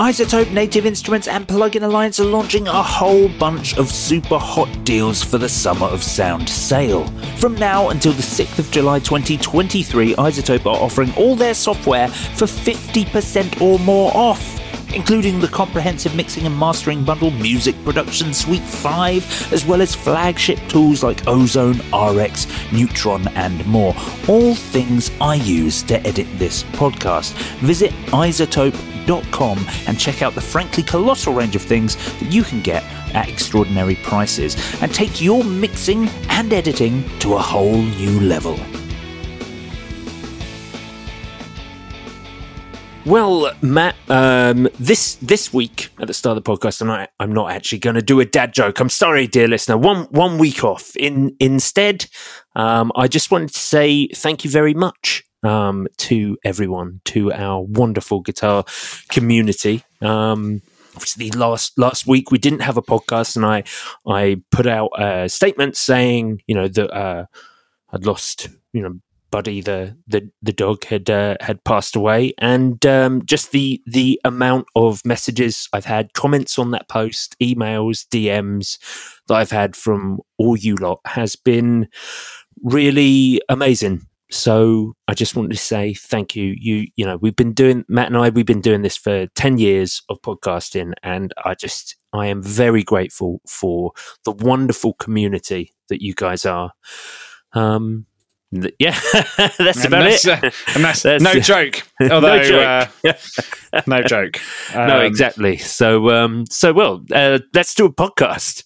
iZotope Native Instruments and Plugin Alliance are launching a whole bunch of super hot deals for the Summer of Sound sale. From now until the 6th of July 2023, iZotope are offering all their software for 50% or more off including the comprehensive mixing and mastering bundle Music Production Suite 5, as well as flagship tools like Ozone, RX, Neutron, and more. All things I use to edit this podcast. Visit iZotope.com and check out the frankly colossal range of things that you can get at extraordinary prices and take your mixing and editing to a whole new level. Well, Matt, um, this this week at the start of the podcast, I'm not, I'm not actually going to do a dad joke. I'm sorry, dear listener. One one week off. In instead, um, I just wanted to say thank you very much um, to everyone, to our wonderful guitar community. Um, obviously, last last week we didn't have a podcast, and I I put out a statement saying, you know, that uh, I'd lost, you know, Buddy, the the the dog, had uh, had passed away, and um, just the the amount of messages I've had, comments on that post, emails, DMs that I've had from all you lot has been really amazing. So I just want to say thank you. You you know we've been doing Matt and I we've been doing this for ten years of podcasting, and I just I am very grateful for the wonderful community that you guys are. Um, yeah, that's and about that's, it. Uh, and that's, That's- no joke. Although, no joke. Uh, no joke. no, Um, exactly. So, um, so well, uh, let's do a podcast.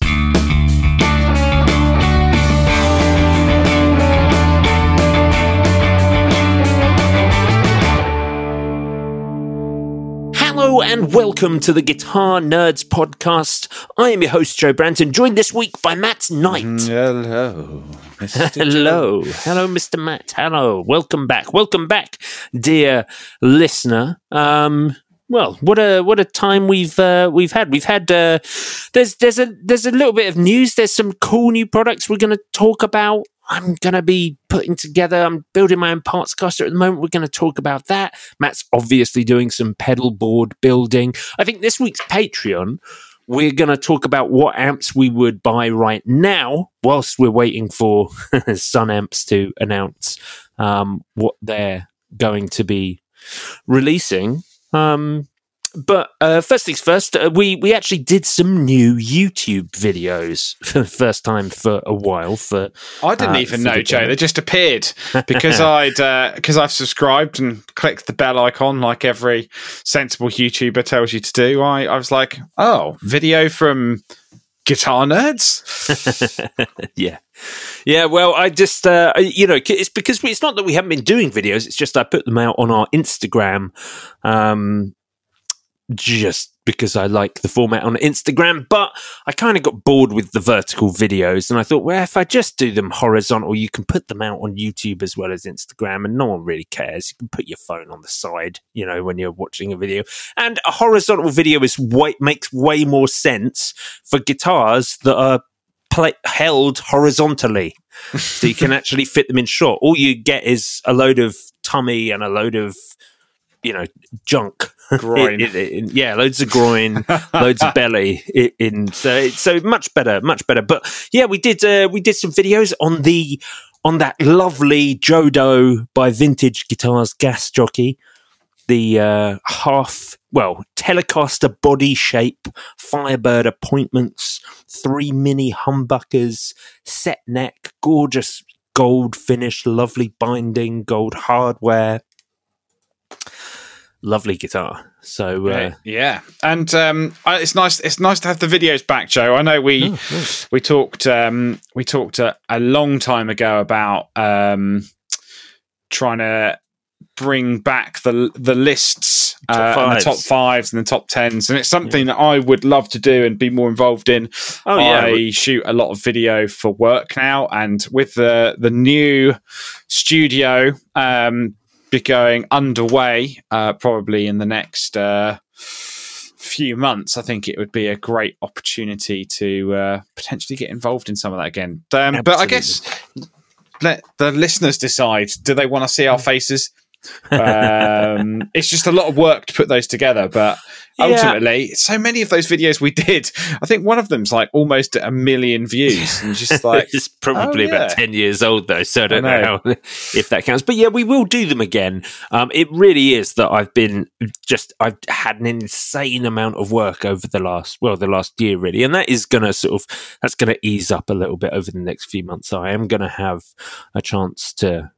Hello and welcome to the Guitar Nerds podcast. I am your host Joe Branton, joined this week by Matt Knight. Mm, Hello. Mr. Hello, hello, Mr. Matt. Hello, welcome back, welcome back, dear listener. Um, well, what a what a time we've uh, we've had. We've had uh, there's there's a there's a little bit of news. There's some cool new products we're going to talk about. I'm going to be putting together. I'm building my own parts caster at the moment. We're going to talk about that. Matt's obviously doing some pedal board building. I think this week's Patreon we're going to talk about what amps we would buy right now whilst we're waiting for Sun Amps to announce um, what they're going to be releasing. Um, but uh, first things first, uh, we we actually did some new YouTube videos for the first time for a while. For I didn't uh, even know, the Joe. They just appeared because I'd because I've subscribed and clicked the bell icon like every sensible YouTuber tells you to do. I, I was like, oh, video from guitar nerds. yeah, yeah. Well, I just uh, you know it's because we, it's not that we haven't been doing videos. It's just I put them out on our Instagram, um, just because I like the format on Instagram. But I kind of got bored with the vertical videos, and I thought, well, if I just do them horizontal, you can put them out on YouTube as well as Instagram, and no one really cares. You can put your phone on the side, you know, when you're watching a video, and a horizontal video is way makes way more sense for guitars that are play, held horizontally, so you can actually fit them in shot. All you get is a load of tummy and a load of you know junk Groin. In- in- in- yeah loads of groin loads of belly in, in so so much better much better but yeah we did uh, we did some videos on the on that lovely Jodo by Vintage Guitars gas jockey, the uh, half well Telecaster body shape, Firebird appointments, three mini humbuckers, set neck, gorgeous gold finish, lovely binding, gold hardware. Lovely guitar. So uh, yeah, and um, it's nice. It's nice to have the videos back, Joe. I know we oh, we talked um, we talked a, a, long time ago about um, trying to bring back the the lists uh, and the top fives and the top tens, and it's something yeah. that I would love to do and be more involved in. Oh yeah, I shoot a lot of video for work now, and with the the new studio um, be going underway, uh, probably in the next. Uh, few months, I think it would be a great opportunity to uh, potentially get involved in some of that again. Um, but I guess let the listeners decide: do they want to see our faces? Um, it's just a lot of work to put those together, but ultimately, yeah. so many of those videos we did, I think one of them's like almost a million views, and just like it's probably oh, yeah. about ten years old though, so I don't I know. know. if that counts. But yeah, we will do them again. Um, it really is that I've been just I've had an insane amount of work over the last well the last year really, and that is going to sort of that's going to ease up a little bit over the next few months. So I am going to have a chance to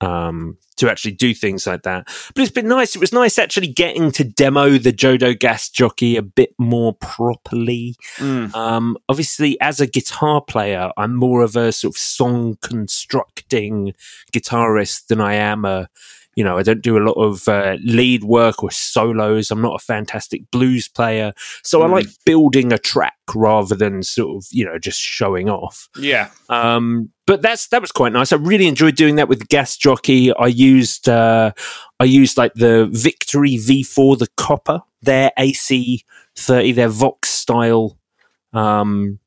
um, to actually do things like that. But it's been nice. It was nice actually getting to demo the Jodo Gas Jockey a bit more properly. Mm. Um, obviously, as a guitar player, I'm more of a sort of song constructing guitarist than I am a you know, I don't do a lot of uh, lead work or solos. I'm not a fantastic blues player. So mm. I like building a track rather than sort of, you know, just showing off. Yeah. Um, but that's that was quite nice. I really enjoyed doing that with gas jockey. I used uh, I used like the Victory V4, the copper, their AC thirty, their Vox style um,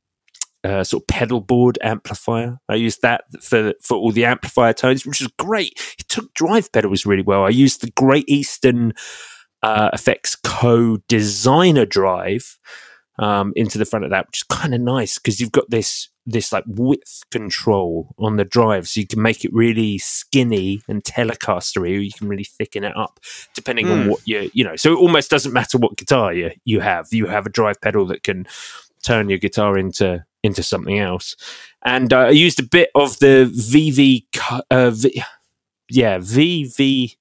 uh, sort of pedal board amplifier. I used that for for all the amplifier tones, which was great. It took drive pedals really well. I used the Great Eastern uh, Effects Co designer drive um, into the front of that, which is kind of nice because you've got this this like width control on the drive, so you can make it really skinny and telecastery, or you can really thicken it up depending mm. on hmm. what you you know. So it almost doesn't matter what guitar you you have. You have a drive pedal that can turn your guitar into into something else. And uh, I used a bit of the VV, uh, v, yeah, VVC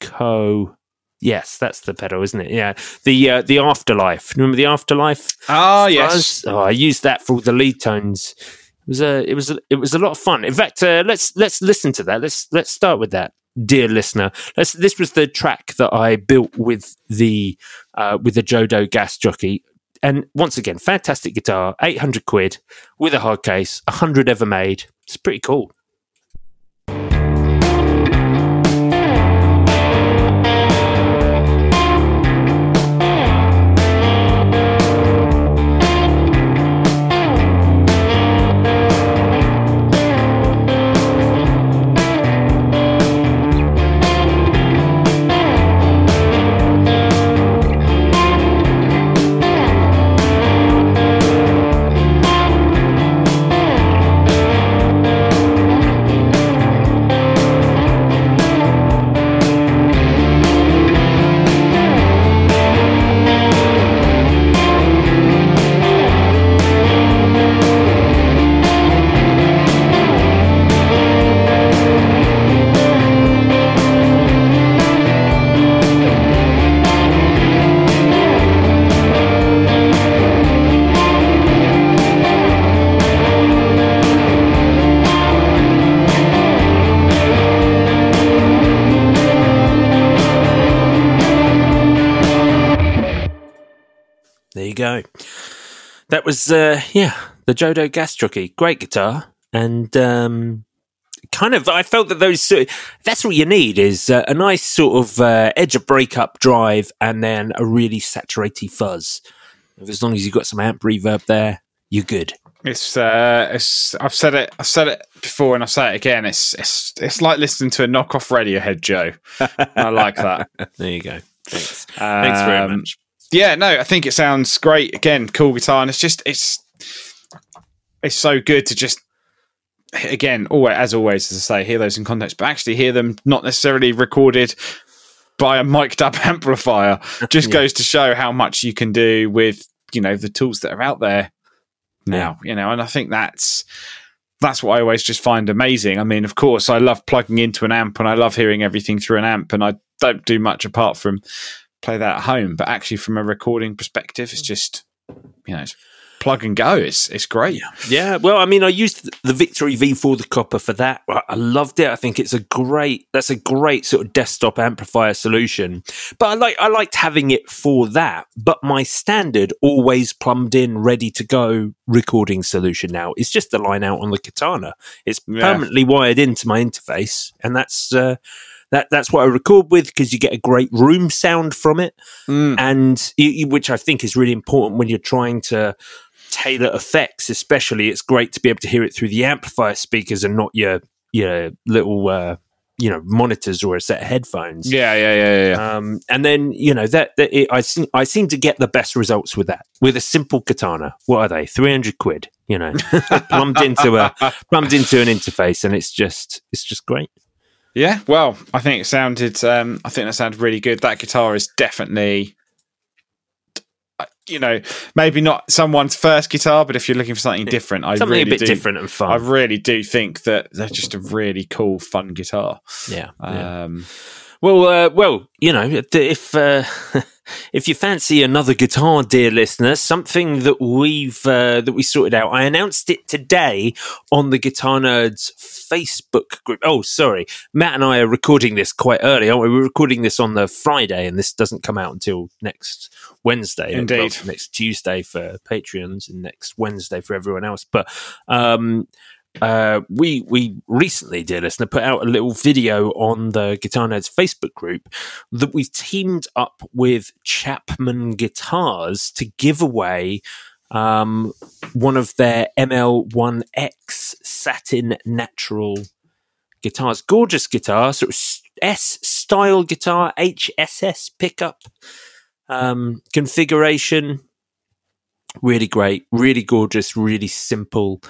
Co. Yes, that's the pedal, isn't it? Yeah, the uh, the afterlife. Remember the afterlife? Ah, yes. Oh, I used that for all the lead tones. It was a it was a, it was a lot of fun. In fact, uh, let's let's listen to that. Let's let's start with that, dear listener. This was the track that I built with the uh, with the Jodo gas jockey and once again, fantastic guitar, 800 quid with a hard case, 100 ever made. It's pretty cool. That was uh, yeah the Jodo gas jockey, great guitar, and um, kind of I felt that those that's what you need is uh, a nice sort of uh, edge of breakup drive and then a really saturated fuzz. As long as you've got some amp reverb there, you're good. It's, uh, it's I've said it I've said it before and I'll say it again. It's it's it's like listening to a knockoff Radiohead, Joe. I like that. there you go. Thanks. Um, Thanks very much yeah, no, I think it sounds great. Again, cool guitar, and it's just it's it's so good to just again, always, as always, as I say, hear those in context, but actually hear them not necessarily recorded by a mic'd up amplifier just yeah. goes to show how much you can do with you know the tools that are out there now. Yeah. You know, and I think that's that's what I always just find amazing. I mean, of course, I love plugging into an amp and I love hearing everything through an amp, and I don't do much apart from play that at home. But actually, from a recording perspective, it's just you know, it's plug and go. It's it's great. Yeah. Well, I mean, I used the Victory V4 the copper for that. I loved it. I think it's a great. That's a great sort of desktop amplifier solution. But I like I liked having it for that. But my standard always plumbed in, ready to go recording solution now is just the line out on the Katana. It's yeah. permanently wired into my interface, and that's. Uh, that that's what I record with because you get a great room sound from it, mm. and you, which I think is really important when you're trying to tailor effects, especially, it's great to be able to hear it through the amplifier speakers and not your your little uh, you know monitors or a set of headphones. Yeah, yeah, yeah, yeah. Um, and then you know that, that it, I seem I seem to get the best results with that with a simple katana. What are they? Three hundred quid. You know, plumbed into a plumbed into an interface, and it's just it's just great. Yeah, well, I think it sounded. Um, I think that sounded really good. That guitar is definitely you know, maybe not someone's first guitar, but if you're looking for something different, I something really a bit do, different and fun. I really do think that they're just a really cool, fun guitar. Yeah. Um, yeah. Well, uh, well, you know, if uh, if you fancy another guitar, dear listener, something that we've uh, that we sorted out, I announced it today on the Guitar Nerds Facebook group. Oh, sorry, Matt and I are recording this quite early, aren't we? We're recording this on the Friday, and this doesn't come out until next Wednesday. Indeed, next Tuesday for Patreons, and next Wednesday for everyone else. But um, uh, we we recently, did dear listener, put out a little video on the Guitar Nerds Facebook group that we've teamed up with Chapman Guitars to give away um, one of their ML1X satin natural guitars. Gorgeous guitar, sort of S style guitar, HSS pickup um, configuration. Really great, really gorgeous, really simple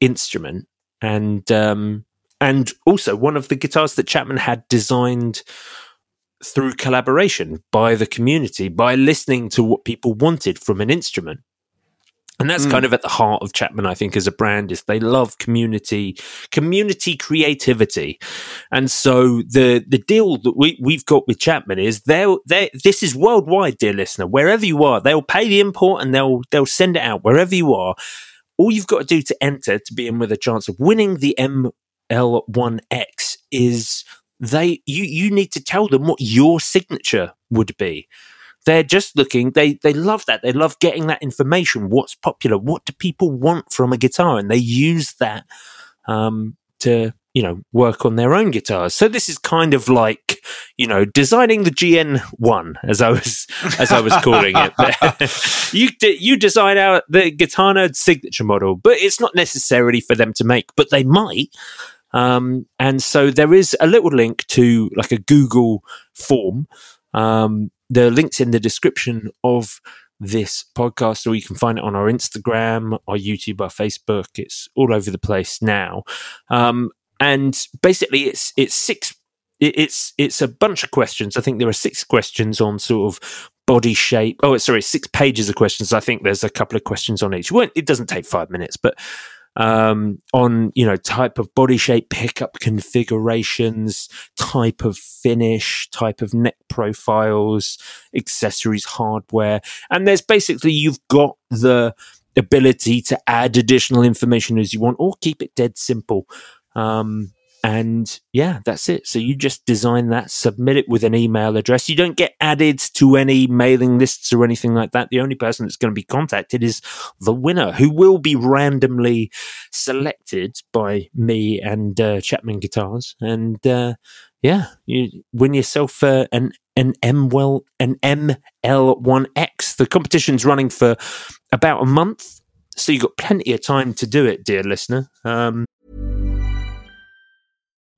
instrument, and um, and also one of the guitars that Chapman had designed through collaboration by the community by listening to what people wanted from an instrument. And that's mm. kind of at the heart of Chapman, I think, as a brand, is they love community, community creativity. And so the the deal that we, we've got with Chapman is they'll they this is worldwide, dear listener. Wherever you are, they'll pay the import and they'll they'll send it out wherever you are all you've got to do to enter to be in with a chance of winning the ML1X is they you you need to tell them what your signature would be. They're just looking they they love that. They love getting that information. What's popular? What do people want from a guitar? And they use that um, to you know work on their own guitars. So this is kind of like you know designing the GN one as I was as I was calling it. you you design out the Guitar Nerd signature model, but it's not necessarily for them to make, but they might. Um, and so there is a little link to like a Google form. Um, the links in the description of this podcast, or you can find it on our Instagram, our YouTube, our Facebook. It's all over the place now. Um, and basically it's it's six it's it's a bunch of questions. I think there are six questions on sort of body shape. Oh, sorry, six pages of questions. I think there's a couple of questions on each. It doesn't take five minutes, but um, on you know type of body shape, pickup configurations, type of finish, type of neck profiles, accessories, hardware, and there's basically you've got the ability to add additional information as you want, or keep it dead simple. Um, and yeah, that's it. So you just design that, submit it with an email address. You don't get added to any mailing lists or anything like that. The only person that's going to be contacted is the winner, who will be randomly selected by me and uh, Chapman Guitars. And uh, yeah, you win yourself uh, an an M well an ML1X. The competition's running for about a month, so you've got plenty of time to do it, dear listener. Um,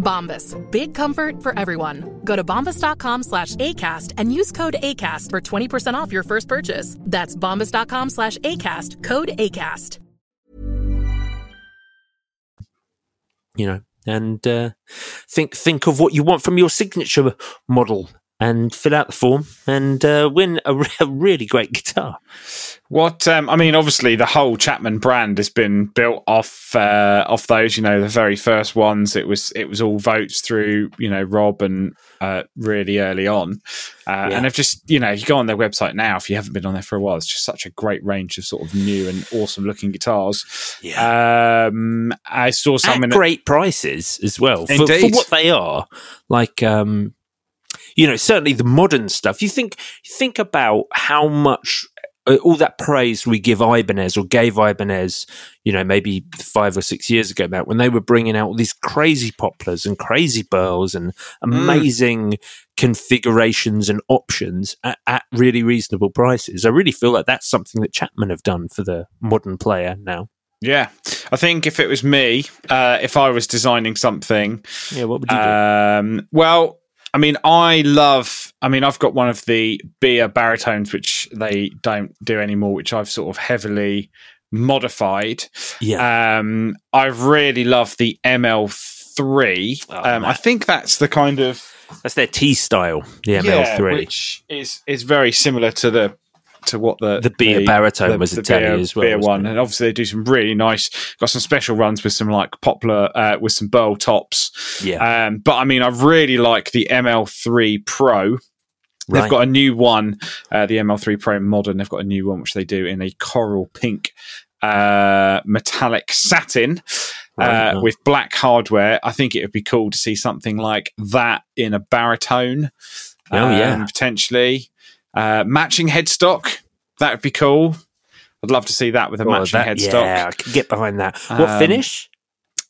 Bombas. Big comfort for everyone. Go to bombas.com slash ACAST and use code ACAST for 20% off your first purchase. That's bombas.com slash ACAST. Code ACAST. You know, and uh, think think of what you want from your signature model and fill out the form and uh, win a, re- a really great guitar. What um, I mean, obviously, the whole Chapman brand has been built off uh, off those. You know, the very first ones. It was it was all votes through you know Rob and uh, really early on, uh, Yeah. and they've just you know you go on their website now if you haven't been on there for a while. It's just such a great range of sort of new and awesome looking guitars. Um, I saw some in At great prices as well for, for what they are. Like, um, you know, certainly the modern stuff. You think think about how much uh, all that praise we give Ibanez or gave Ibanez, you know, maybe five or six years ago, back when they were bringing out all these crazy poplars and crazy burls and amazing configurations and options at, at really reasonable prices. I really feel like that's something that Chapman have done for the modern player now. Yeah, I think if it was me, uh, if I was designing something, Yeah, what would you do? Um, well, I mean, I love. I mean, I've got one of the beer baritones, which they don't do anymore, which I've sort of heavily modified. Yeah. Um, I really love the ML3. Oh, um. I think that's the kind of That's their T style, the yeah, ML3. which is is very similar to the to what the The beer baritone was a telly beer, as well, Beer one, it? and obviously they do some really nice. Got some special runs with some like poplar uh, with some burl tops. yeah. Um, but I mean, I really like the ML3 Pro. They've got a new one, uh, the ML3 Pro Modern. They've got a new one which they do in a coral pink uh, metallic satin Right, uh, with black hardware. I think it would be cool to see something like that in a baritone. Oh, um, yeah. potentially uh, matching headstock. That would be cool. I'd love to see that with a Well, matching that- headstock. Yeah, I can get behind that. What Um, finish?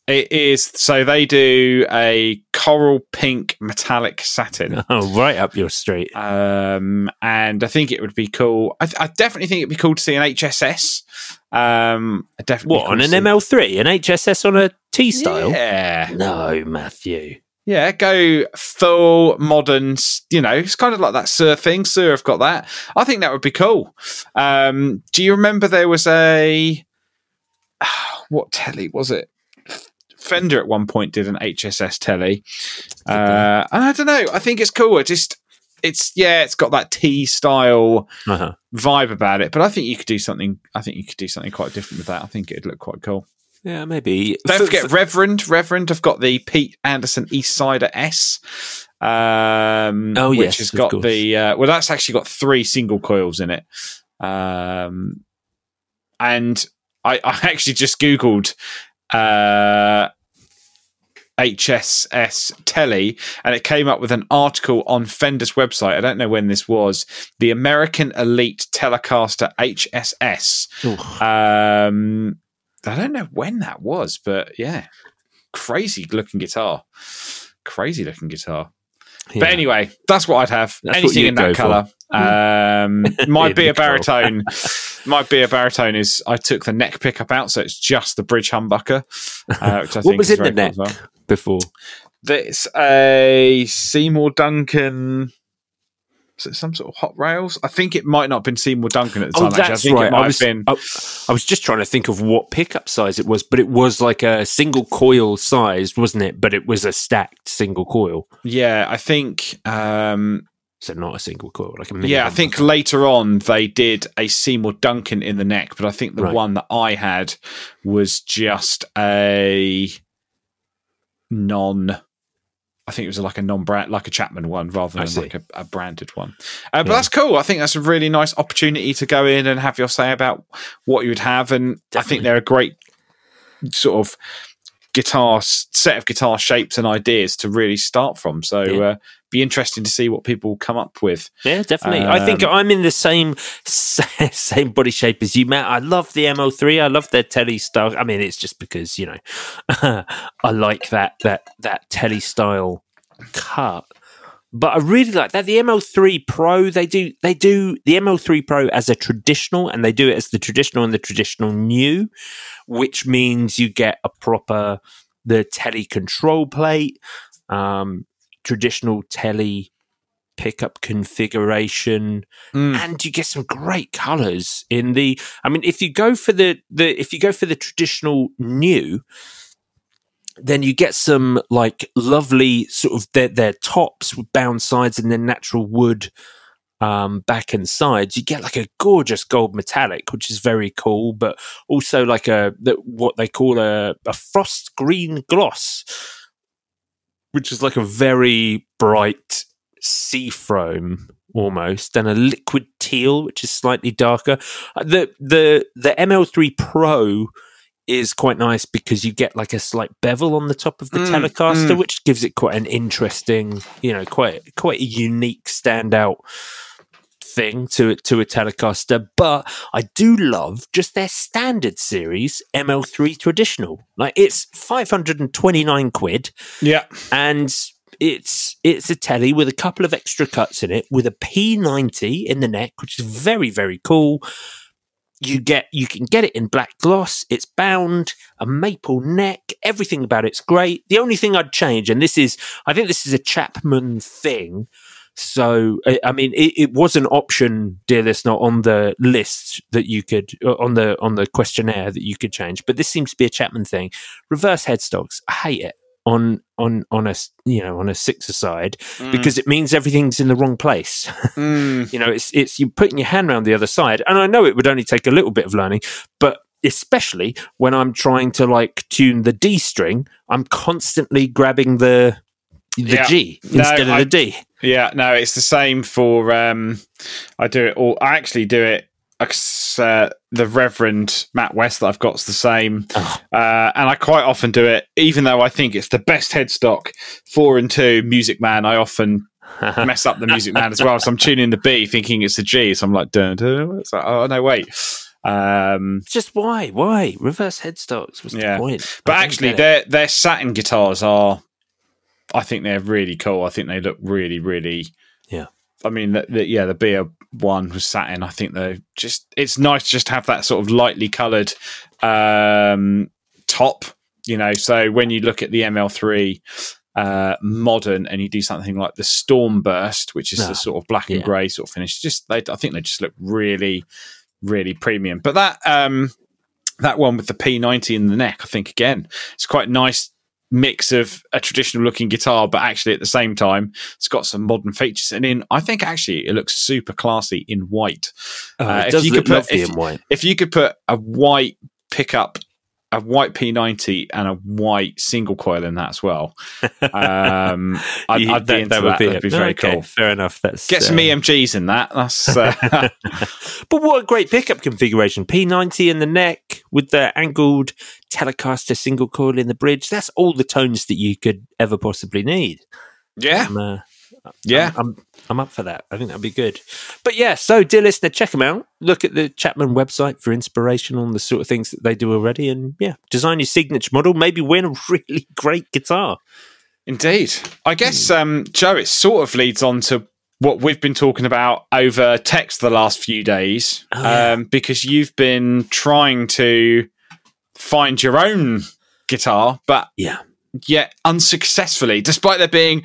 It is so they do a coral pink metallic satin. Oh, right up your street. Um, and I think it would be cool. I, I definitely think it'd be cool to see an HSS. Um, I definitely What, cool on an ML3? An HSS on a T style? Yeah, No, Matthew. Yeah. Go full modern. You know, it's kind of like that surfing. Sir I've got that. I think that would be cool. Um, do you remember there was a what telly was it? Fender at one point did an HSS telly. Uh, and I don't know. I think it's cool. It just it's yeah, it's got that T style Uh-huh. vibe about it. But I think you could do something. I think you could do something quite different with that. I think it'd look quite cool. Yeah, maybe. Don't For- forget for- Reverend. Reverend have got the Pete Anderson Eastsider S. Um, Oh, which yes, has got course. the uh, well, that's actually got three single coils in it. Um, and I, I actually just googled uh, HSS Telly, and it came up with an article on Fender's website. I don't know when this was. The American Elite Telecaster HSS. Um, I don't know when that was, but yeah, crazy looking guitar, crazy looking guitar. Yeah. But anyway, that's what I'd have. That's Anything in that color. Um, my In beer the colour. baritone. my beer baritone is. I took the neck pickup out, so it's just the bridge humbucker. Uh, which I What think was in the cool neck well. before? It's a Seymour Duncan it some sort of hot rails? I think it might not have been Seymour Duncan at the Oh, time. actually. I that's think right. I was, been. I, I was just trying to think of what pickup size it was, but it was like a single coil size, wasn't it? But it was a stacked single coil. Yeah, I think. Um, So not a single coil, like a yeah, I think later on they did a Seymour Duncan in the neck, but I think the Right. one that I had was just a non. I think it was like a non-brand, like a Chapman one, rather than like a, a branded one. Uh, but Yeah. that's cool. I think that's a really nice opportunity to go in and have your say about what you would have, and I think they're a great sort of guitar set of guitar shapes and ideas to really start from. So, Yeah. uh, be interesting to see what people come up with. Yeah, definitely. I think Um, I'm in the same same body shape as you, Matt. I love the ML3. I love their telly style. I mean, it's just because you know I like that that that telly style cut. But I really like that the ML3 Pro. They do they do the ML3 Pro as a traditional, and they do it as the traditional and the traditional new, which means you get a proper the telly control plate, um, traditional telly pickup configuration. Mm. and you get some great colors in the i mean if you go for the the if you go for the traditional new then you get some like lovely sort of their their tops with bound sides and then natural wood um back and sides. You get like a gorgeous gold metallic which is very cool but also like a the, what they call a, a frost green gloss which is like a very bright sea foam almost and a liquid teal which is slightly darker Uh, the the the ml3 pro is quite nice because you get like a slight bevel on the top of the Mm, telecaster mm. which gives it quite an interesting you know quite quite a unique standout thing to to a telecaster but i do love just their standard series ml3 traditional like it's 529 quid Yeah. and it's it's a telly with a couple of extra cuts in it with a P90 in the neck, which is very very cool. You get you can get it in black gloss. It's bound, a maple neck. Everything about it's great. The only thing I'd change, and this is I think this is a Chapman thing. So I I mean, it, it was an option, dear listener, on the list that you could uh, on the on the questionnaire that you could change. But this seems to be a Chapman thing. Reverse headstocks, I hate it on on on a you know on a sixer side because it means everything's in the wrong place. Mm. you know, it's it's you putting your hand around the other side, and I know it would only take a little bit of learning, but especially when I'm trying to like tune the D string, I'm constantly grabbing the the Yeah. G No, instead of I- the D. Yeah, no, it's the same for. Um, I do it all. I actually do it. Uh, the Reverend Matt West that I've got's the same, uh, and I quite often do it. Even though I think it's the best headstock, four and two Music Man, I often mess up the Music Man as well. So I'm tuning the B, thinking it's the G. So I'm like, dun, dun. It's like, oh no, wait. Um, Just why? Why reverse headstocks? What's Yeah. the point? but actually, their their satin guitars are. I think they're really cool. I think they look really, really. Yeah. I mean, the, the, yeah, the beer one was satin. I think they're just. It's nice to just to have that sort of lightly coloured um, top. You know, so when you look at the ML3 uh, modern and you do something like the Storm Burst, which is Ah, the sort of black and yeah. grey sort of finish, just they, I think they just look really, really premium. But that um, that one with the P90 in the neck, I think again, it's quite nice mix of a traditional looking guitar, but actually at the same time, it's got some modern features. And in, I think actually it looks super classy in white. Oh, uh, it if does you look could put- if- in white. If you could put a white pickup, a white P90 and a white single coil in that as well, um, I'd, You- I'd be into that. That'd be very okay, cool. Fair enough. That's Get some uh, EMGs in that. That's uh, But what a great pickup configuration. P90 in the neck with the angled Telecaster single coil in the bridge. That's all the tones that you could ever possibly need. yeah, I'm, uh, yeah. I'm, I'm up for that. I think that'd be good. But yeah, so dear listener, check them out. Look at the Chapman website for inspiration on the sort of things that they do already. And yeah, design your signature model, maybe win a really great guitar. Indeed. I guess, Hmm. um, Joe, it sort of leads on to what we've been talking about over text the last few days, Oh, yeah. um, because you've been trying to find your own guitar, but Yeah. yet unsuccessfully, despite there being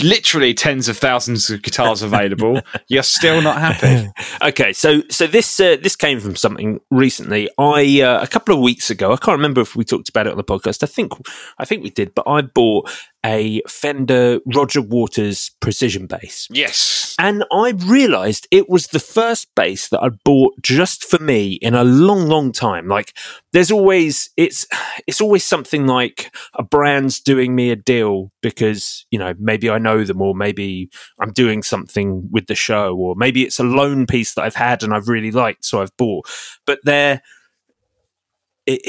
literally tens of thousands of guitars available, you're still not happy. okay, so so this uh, this came from something recently. I uh, a couple of weeks ago, I can't remember if we talked about it on the podcast. I think I think we did, but I bought a Fender Roger Waters precision bass. Yes. And I realized it was the first bass that I bought just for me in a long, long time. Like there's always it's it's always something like a brand's doing me a deal because, you know, maybe I know them or maybe I'm doing something with the show or maybe it's a loan piece that I've had and I've really liked, so I've bought. But they're it,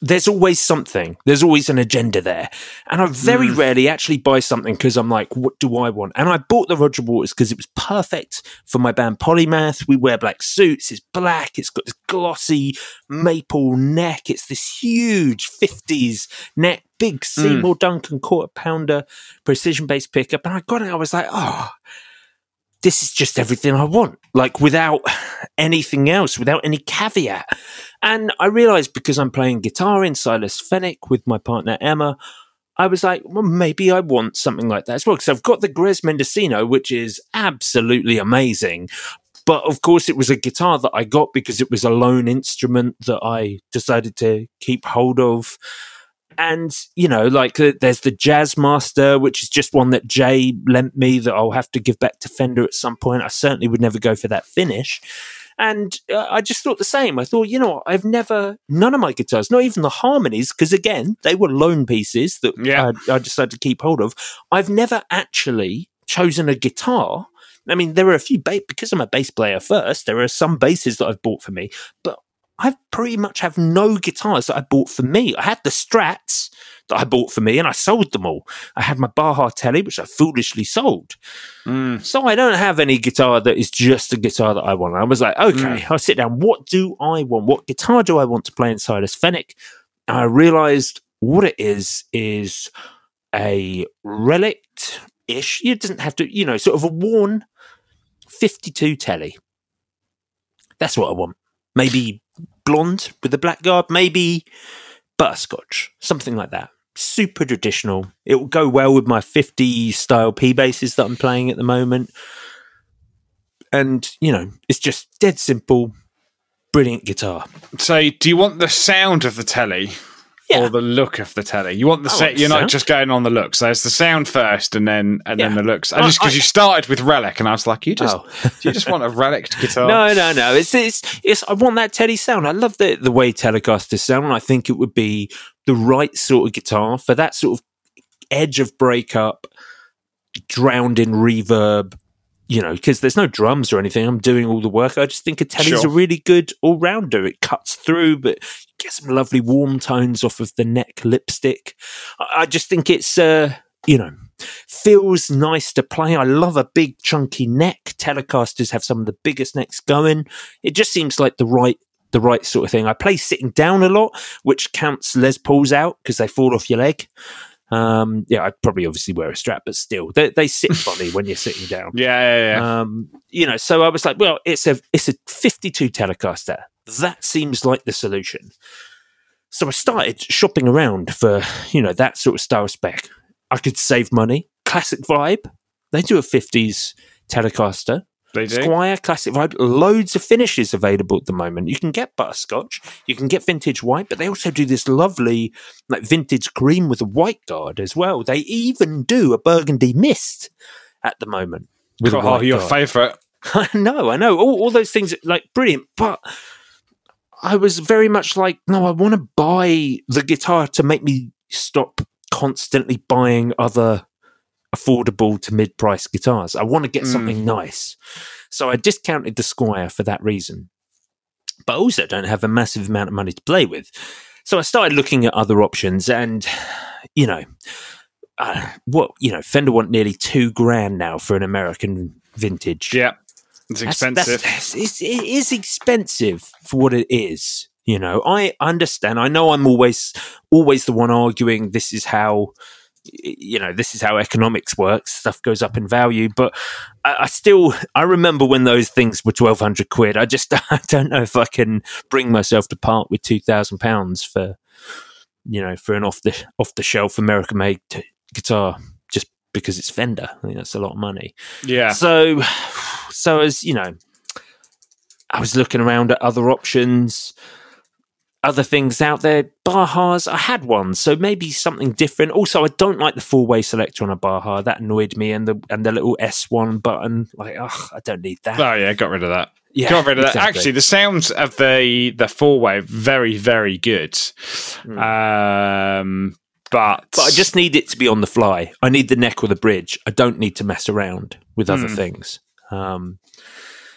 there's always something. There's always an agenda there. And I very mm. rarely actually buy something because I'm like, what do I want? And I bought the Roger Waters because it was perfect for my band Polymath. We wear black suits. It's black. It's got this glossy maple neck. It's this huge 50s neck, big hmm. Seymour mm. Duncan quarter pounder precision bass pickup. And I got it. I was like, oh, this is just everything I want, like without anything else, without any caveat. And I realized because I'm playing guitar in Silas Fenwick with my partner Emma, I was like, well, maybe I want something like that as well. Because I've got the Grez Mendocino, which is absolutely amazing. But of course, it was a guitar that I got because it was a loan instrument that I decided to keep hold of and you know like uh, there's the jazzmaster which is just one that jay lent me that i'll have to give back to fender at some point i certainly would never go for that finish and uh, i just thought the same i thought you know what i've never none of my guitars not even the harmonies because again they were loan pieces that yeah. I, I decided to keep hold of i've never actually chosen a guitar I mean, there are a few ba- because I'm a bass player first. There are some basses that I've bought for me, but I pretty much have no guitars that I bought for me. I had the Strats that I bought for me and I sold them all. I had my Baja Telly, which I foolishly sold. Mm. So I don't have any guitar that is just a guitar that I want. I was like, okay, mm. I'll sit down. What do I want? What guitar do I want to play in Silas Fenwick? And I realized what it is is a relict ish. It doesn't have to, you know, sort of a worn 52 telly. That's what I want. Maybe blonde with a black guard, maybe butterscotch, something like that. Super traditional. It will go well with my 50 style P basses that I'm playing at the moment. And, you know, it's just dead simple, brilliant guitar. So, do you want the sound of the telly yeah. or the look of the telly. You want the set. You're not just going on the looks. There's the sound first, and then and yeah. then the looks. I just because you started with relic, and I was like, you just oh. you just want a relic guitar? No, no, no. It's it's it's. I want that telly sound. I love the the way Telecasters sound. I think it would be the right sort of guitar for that sort of edge of breakup, drowned in reverb you know, because there's no drums or anything. I'm doing all the work. I just think a telly's sure. a really good all rounder. It cuts through, but you get some lovely warm tones off of the neck lipstick. I, just think it's, uh, you know, feels nice to play. I love a big chunky neck. Telecasters have some of the biggest necks going. It just seems like the right the right sort of thing. I play sitting down a lot, which counts Les Pauls out because they fall off your leg. Um, yeah, I'd probably obviously wear a strap, but still, they, they sit funny when you're sitting down. Yeah, yeah, yeah. Um, you know, so I was like, well, it's a it's a 52 Telecaster. That seems like the solution. So I started shopping around for you know that sort of style spec. I could save money. Classic vibe. They do a 50s Telecaster. They do. Squier Classic Vibe, loads of finishes available at the moment. You can get butterscotch, you can get vintage white, but they also do this lovely like vintage cream with a white guard as well. They even do a burgundy mist at the moment. With oh, your favourite. I know, I know. All, all those things like brilliant, but I was very much like, no, I want to buy the guitar to make me stop constantly buying other affordable to mid price guitars. I want to get something mm. nice. So I discounted the Squier for that reason. But also don't have a massive amount of money to play with. So I started looking at other options and, you know, uh, what, you know, Fender want nearly two grand now for an American vintage. Yeah. It's expensive. That's, that's, it's, it is expensive for what it is. You know, I understand. I know I'm always always the one arguing this is how you know this is how economics works stuff goes up in value but I, I, still i remember when those things were 1200 quid i just i don't know if i can bring myself to part with 2000 pounds for you know for an off the off the shelf american made t- guitar just because it's Fender. I think that's a lot of money. Yeah. So, so as you know, I was looking around at other options, other things out there. Bajas, I had one, so maybe something different. Also, I don't like the four way selector on a Baja. That annoyed me, and the and the little S one button. Like, oh, I don't need that. Oh yeah, got rid of that. Yeah, got rid of that. exactly. Actually, the sounds of the the four way very very good. Um, but But I just need it to be on the fly. I need the neck or the bridge. I don't need to mess around with other things. Um,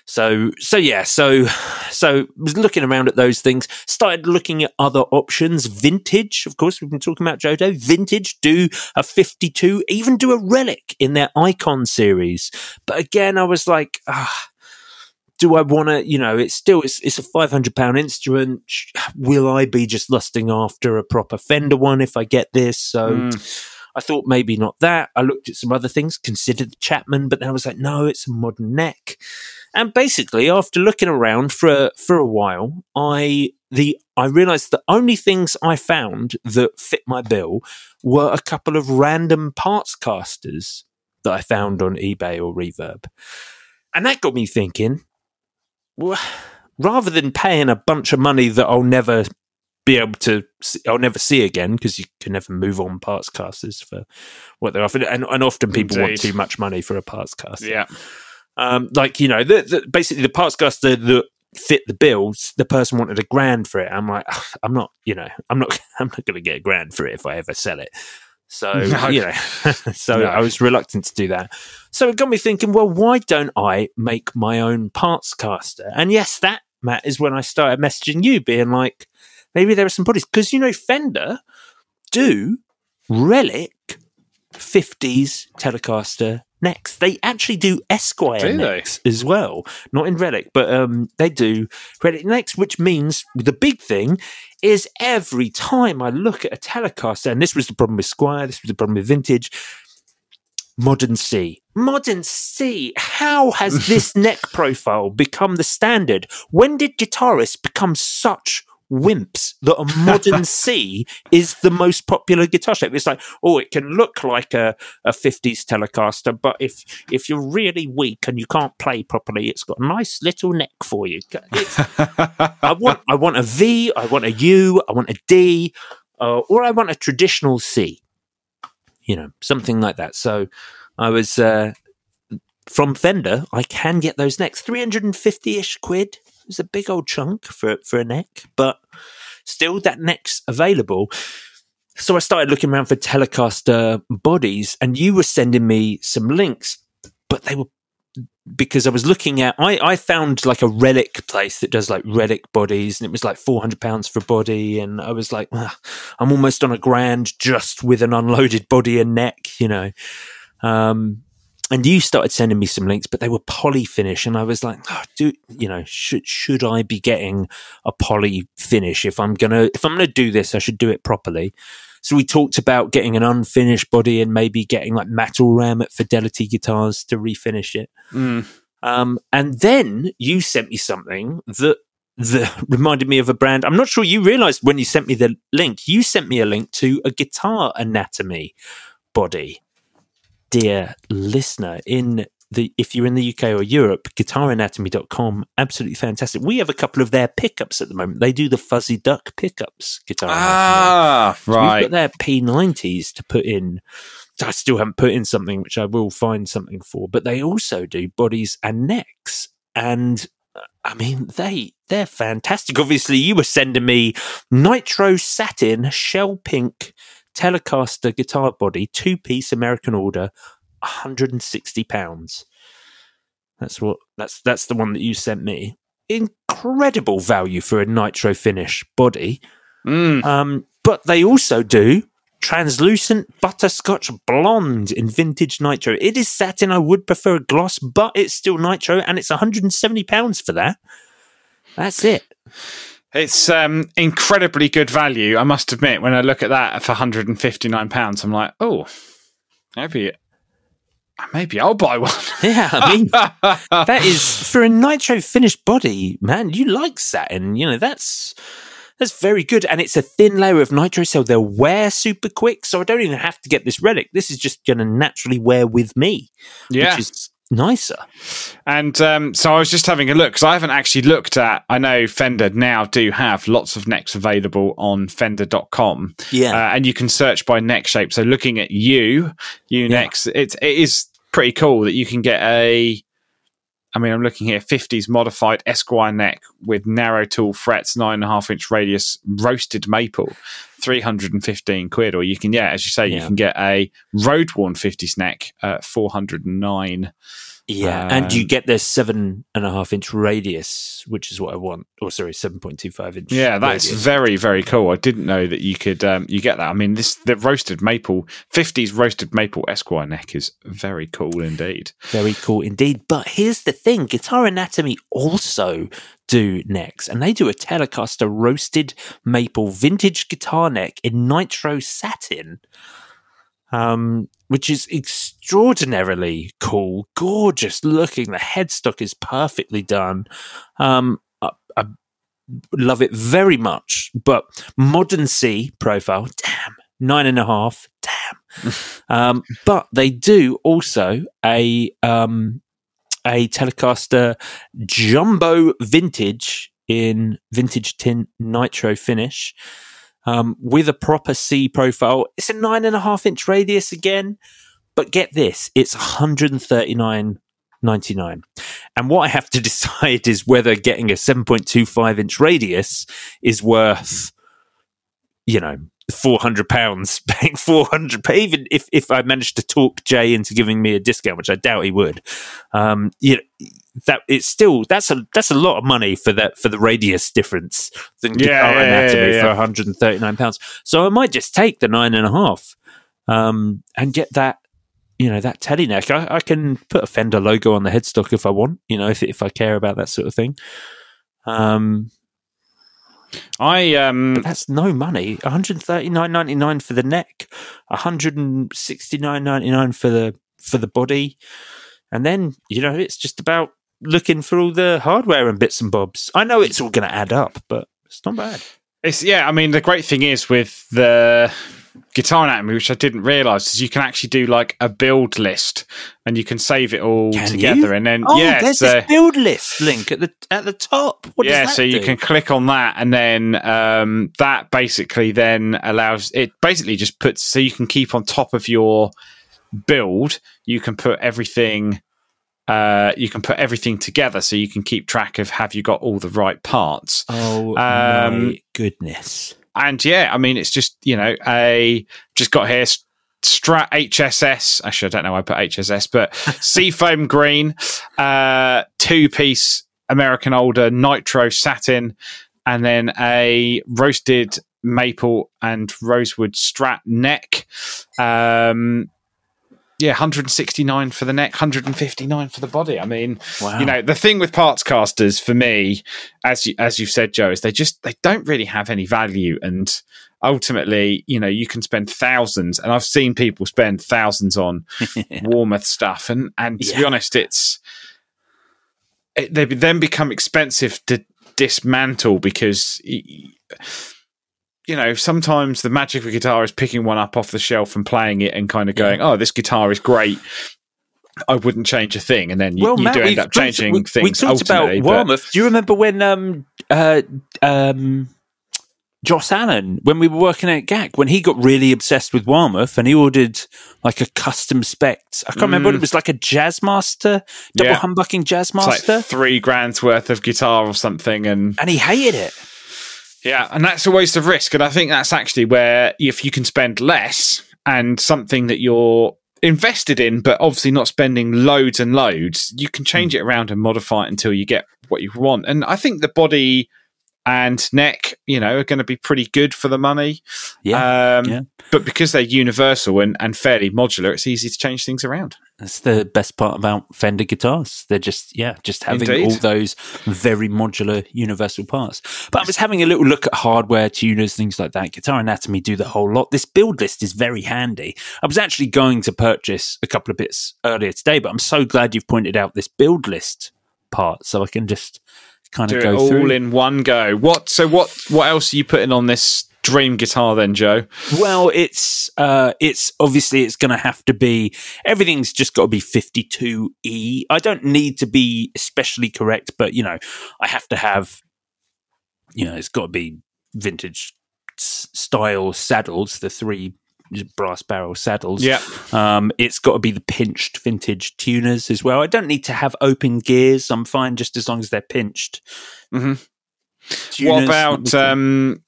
so so yeah, so so was looking around at those things. Started looking at other options. Vintage, of course, we've been talking about Jodo. Vintage do a fifty-two, even do a relic in their Icon series. But again, I was like, ah. Do I want to? You know, it's still it's it's a five hundred pound instrument. Will I be just lusting after a proper Fender one if I get this? So I thought maybe not that. I looked at some other things, considered the Chapman, but then I was like, no, it's a modern neck. And basically, after looking around for a, for a while, I the I realised the only things I found that fit my bill were a couple of random parts casters that I found on eBay or Reverb, and that got me thinking. Well, rather than paying a bunch of money that I'll never be able to see, I'll never see again because you can never move on parts casters for what they're offering, and, and often people want too much money for a parts caster. yeah, Um, like you know, the, the, basically the parts caster that fit the bills, the person wanted a grand for it. I'm like, I'm not, you know, I'm not, I'm not going to get a grand for it if I ever sell it. So No. you know, so No. I was reluctant to do that. So it got me thinking, well, why don't I make my own parts caster? And yes, that Matt is when I started messaging you, being like, maybe there are some bodies because you know Fender do relic 50s Telecaster necks. They actually do Esquire Do they? necks as well, not in relic, but um, they do relic necks, which means the big thing is every time I look at a Telecaster, and this was the problem with Squier, this was the problem with Vintage. Modern C. Modern C. How has this neck profile become the standard? When did guitarists become such wimps that a modern C is the most popular guitar shape? It's like, oh, it can look like a, a 50s Telecaster, but if if you're really weak and you can't play properly, it's got a nice little neck for you. I want I want a V, I want a U, I want a D, uh, or I want a traditional C. You know, something like that. So I was uh, from Fender. I can get those necks, three hundred and fifty ish quid. It's a big old chunk for for a neck, but still that neck's available. So I started looking around for Telecaster bodies, and you were sending me some links, but they were because I was looking at I, I found like a relic place that does like relic bodies and it was like four hundred pounds for a body and I was like "Ah, I'm almost on a grand just with an unloaded body and neck, you know. Um and you started sending me some links, but they were poly finish, and I was like, oh, "Do you know? Should should I be getting a poly finish if I'm gonna if I'm gonna do this? I should do it properly." So we talked about getting an unfinished body and maybe getting like metal ram at Fidelity Guitars to refinish it. Mm. Um, and then you sent me something that that reminded me of a brand. I'm not sure you realized when you sent me the link. You sent me a link to a guitar anatomy body. Dear listener, in the if you're in the UK or Europe, guitaranatomy.com, absolutely fantastic. We have a couple of their pickups at the moment. They do the fuzzy duck pickups, guitar ah, So We've right. got their P90s to put in. I still haven't put in something which I will find something for, but they also do bodies and necks. And uh, I mean, they they're fantastic. Obviously, you were sending me nitro satin shell pink Telecaster guitar body, two piece American alder, 160 pounds. That's what that's that's the one that you sent me. Incredible value for a nitro finish body. Mm. Um, but they also do translucent butterscotch blonde in vintage nitro. It is satin. I would prefer a gloss, but it's still nitro, and it's 170 pounds for that. That's it. It's um, incredibly good value, I must admit. When I look at that for 159 pounds, I'm like, oh, maybe, maybe I'll buy one. Yeah, I mean that is for a nitro finished body, man. You like satin, you know. That's That's very good. And it's a thin layer of nitro, so they'll wear super quick. So I don't even have to get this relic. This is just going to naturally wear with me, Yeah. which is nicer. And um, so I was just having a look because I haven't actually looked at. I know Fender now do have lots of necks available on Fender.com. Yeah. uh, and you can search by neck shape. So looking at you, you necks, it's it is pretty cool that you can get a. I mean, I'm looking here, 50s modified Esquire neck with narrow tall frets, nine and a half inch radius, roasted maple, 315 quid. Or you can, yeah, as you say, you can get a road worn 50s neck at 409. Yeah, and you Um, get this seven and a half inch radius, which is what I want. Or sorry, seven point two five inch. Yeah, that's radius. very very cool. I didn't know that you could um, you get that. I mean, this the roasted maple fifties roasted maple Esquire neck is very cool indeed. very cool indeed. But here's the thing: Guitar Anatomy also do necks, and they do a Telecaster roasted maple vintage guitar neck in nitro satin. Um, which is extraordinarily cool, gorgeous looking. The headstock is perfectly done. Um, I, I love it very much. But modern C profile, damn, nine and a half, damn. um, but they do also a um, a Telecaster Jumbo Vintage in vintage tin nitro finish um, with a proper C profile. It's a nine and a half inch radius again, but get this, it's 139.99. And what I have to decide is whether getting a 7.25 inch radius is worth, you know, 400 pounds paying 400 even if if i managed to talk jay into giving me a discount which i doubt he would um you know that it's still that's a that's a lot of money for that for the radius difference than Yeah, guitar yeah, anatomy yeah, for 139 pounds. So i might just take the nine and a half um and get that you know that teddy neck. I, I can put a fender logo on the headstock if i want you know if, if i care about that sort of thing. Um I um but that's no money. One hundred thirty nine ninety nine for the neck, one hundred and sixty nine ninety nine for the for the body, and then you know it's just about looking for all the hardware and bits and bobs. I know it's all going to add up, but it's not bad. it's yeah. I mean, the great thing is with the guitar anatomy, which I didn't realize, is you can actually do like a build list and you can save it all Can together, you? and then Oh, yeah, there's so- this build list link at the at the top. What yeah, does that so you do? can click on that, and then um, that basically then allows it. Basically, just puts so you can keep on top of your build. You can put everything. Uh, you can put everything together, so you can keep track of have you got all the right parts. Oh Um, my goodness! And yeah, I mean, it's just you know a just got here. Strat HSS. Actually, I don't know why I put HSS, but Seafoam Green, uh, two piece American Alder Nitro Satin, and then a roasted maple and rosewood Strat neck. Um, yeah, 169 for the neck, 159 for the body. I mean, Wow. you know, the thing with parts casters for me, as you, as you've said, Joe, is they just they don't really have any value, and ultimately, you know, you can spend thousands, and I've seen people spend thousands on Warmoth stuff, and and to be honest, it's it, they then become expensive to dismantle because. y- You know, sometimes the magic of a guitar is picking one up off the shelf and playing it and kind of going, "Oh, this guitar is great. I wouldn't change a thing." And then you, you Matt, do end up changing we, things. We talked about Warmoth. Do you remember when um uh um Joss Allen, when we were working at GAC, when he got really obsessed with Warmoth and he ordered like a custom spec. I can't remember what it was like a Jazzmaster, double Mm. Yeah. humbucking Jazzmaster, like three grand's worth of guitar or something, and and he hated it. Yeah, and that's a waste of risk. And I think that's actually where if you can spend less and something that you're invested in, but obviously not spending loads and loads, you can Hmm. change it around and modify it until you get what you want. And I think the body and neck, you know, are going to be pretty good for the money. Yeah, um, yeah. But because they're universal and, and fairly modular, it's easy to change things around. That's the best part about Fender guitars. They're just, yeah, just having Indeed. all those very modular universal parts. But I was having a little look at hardware, tuners, things like that. Guitar Anatomy do the whole lot. This build list is very handy. I was actually going to purchase a couple of bits earlier today, but I'm so glad you've pointed out this build list part so I can just kind Do of it go all through. in one go. What? So what? What else are you putting on this dream guitar then, Joe? Well, it's uh, it's obviously it's going to have to be everything's just got to be 52e. I don't need to be especially correct, but you know, I have to have you know, it's got to be vintage style saddles, the three brass barrel saddles. Yeah. Um, it's got to be the pinched vintage tuners as well. I don't need to have open gears. I'm fine just as long as they're pinched. Mhm. Tuners, what about? Um,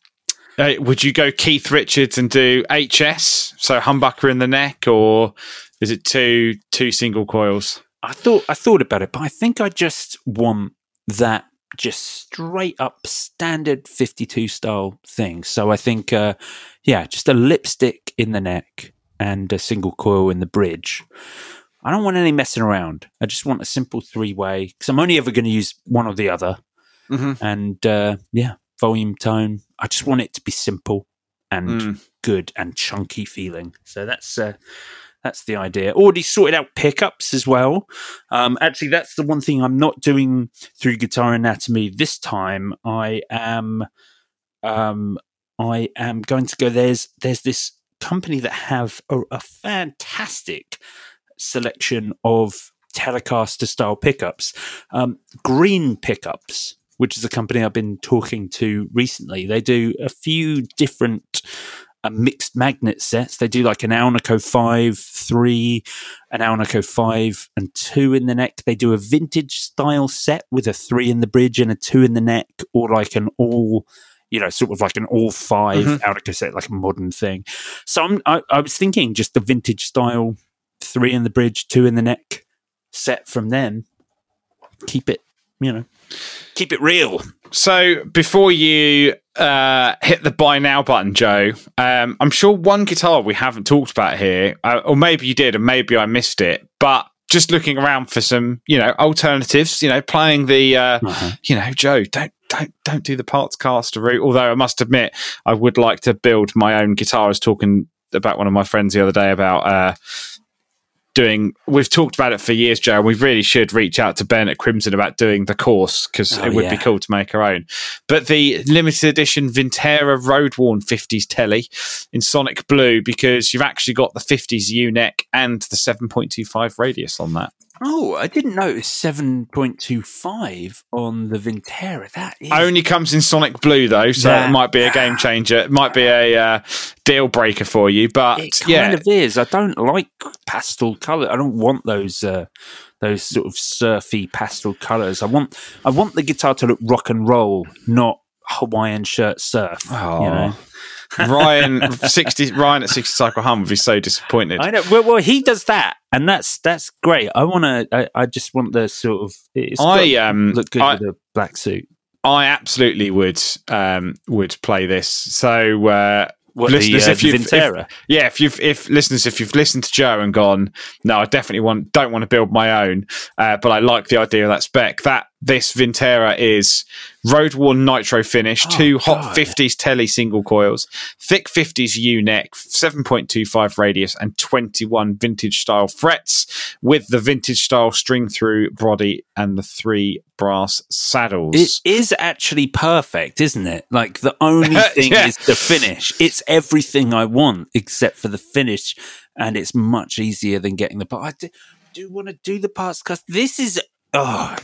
uh, would you go Keith Richards and do HS? So humbucker in the neck, or is it two two single coils? I thought I thought about it, but I think I just want that just straight up standard 52 style thing. So I think uh yeah, just a lipstick in the neck and a single coil in the bridge. I don't want any messing around. I just want a simple three way because I'm only ever going to use one or the other. Mhm. And uh, yeah, volume tone. I just want it to be simple and Mm. good and chunky feeling. So that's uh, that's the idea. Already sorted out pickups as well. Um, actually, that's the one thing I'm not doing through Guitar Anatomy this time. I am, um, I am going to go. There's there's this company that have a, a fantastic selection of Telecaster style pickups, um, Green Pickups, which is a company I've been talking to recently. They do a few different uh, mixed magnet sets. They do like an Alnico 5, 3, an Alnico 5, and 2 in the neck. They do a vintage style set with a 3 in the bridge and a 2 in the neck, or like an all. You know, sort of like an all 5 Mhm. Alnico set, like a modern thing. So I'm, I, I was thinking just the vintage style, three in the bridge, two in the neck set from them. Keep it, you know, keep it real. So before you uh, hit the buy now button, Joe, um, I'm sure one guitar we haven't talked about here, uh, or maybe you did, and maybe I missed it, but. Just looking around for some, you know, alternatives. You know, playing the, uh, you know, Joe, don't don't don't do the parts caster route. Although I must admit, I would like to build my own guitar. I was talking about one of my friends the other day about uh, doing. We've talked about it for years, Joe. And we really should reach out to Ben at Crimson about doing the course because Oh, it would be cool to make our own. But the limited edition Vintera Road Worn 50s telly in Sonic Blue because you've actually got the 50s U neck and the 7.25 radius on that. Oh, I didn't notice seven point two five on the Vintera. That is Only comes in Sonic Blue though, so That- it might be a game changer. It might be a uh, deal breaker for you. But it kind yeah, of is. I don't like pastel color. I don't want those uh, those sort of surfy pastel colors. I want I want the guitar to look rock and roll, not Hawaiian shirt surf. You know. Ryan sixty Ryan at sixty cycle hum would be so disappointed. I know. Well, well, he does that, and that's that's great. I want to. I, I just want the sort of. It's I, got um, look good I- with a black suit. I absolutely would um, would play this. So uh, What listeners, the, uh, if you've if, yeah, if you've if listeners, if you've listened to Joe and gone, no, I definitely want don't want to build my own, uh, but I like the idea of that spec. That this Vintera is road worn nitro finish, Oh, two hot God. fifties telly single coils, thick fifties U neck, seven point two five radius, and twenty one vintage style frets with the vintage style string through body and the three brass saddles. It is actually perfect, isn't it? Like the only thing Yeah. is the finish. It's everything I want except for the finish, and it's much easier than getting the part. I do, do want to do the parts because this is oh,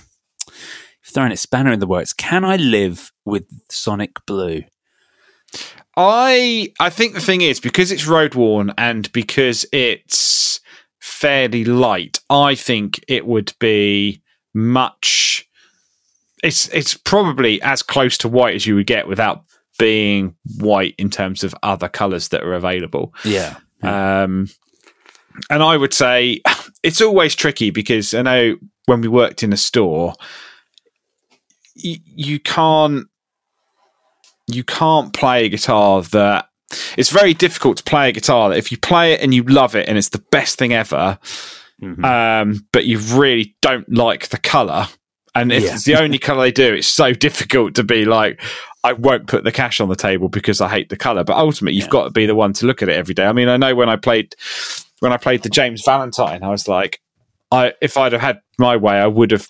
throwing a spanner in the works. Can I live with Sonic Blue? I I think the thing is because it's road worn and because it's fairly light, I think it would be much. It's it's probably as close to white as you would get without being white in terms of other colours that are available. Yeah, Um, and I would say it's always tricky because I know when we worked in a store, you, you can't you can't play a guitar that it's very difficult to play a guitar that if you play it and you love it and it's the best thing ever, Mhm. um, but you really don't like the color. And if Yeah. it's the only color they do, it's so difficult to be like, I won't put the cash on the table because I hate the color. But ultimately, you've Yeah. got to be the one to look at it every day. I mean, I know when I played when I played the James Valentine, I was like, I if I'd have had my way, I would have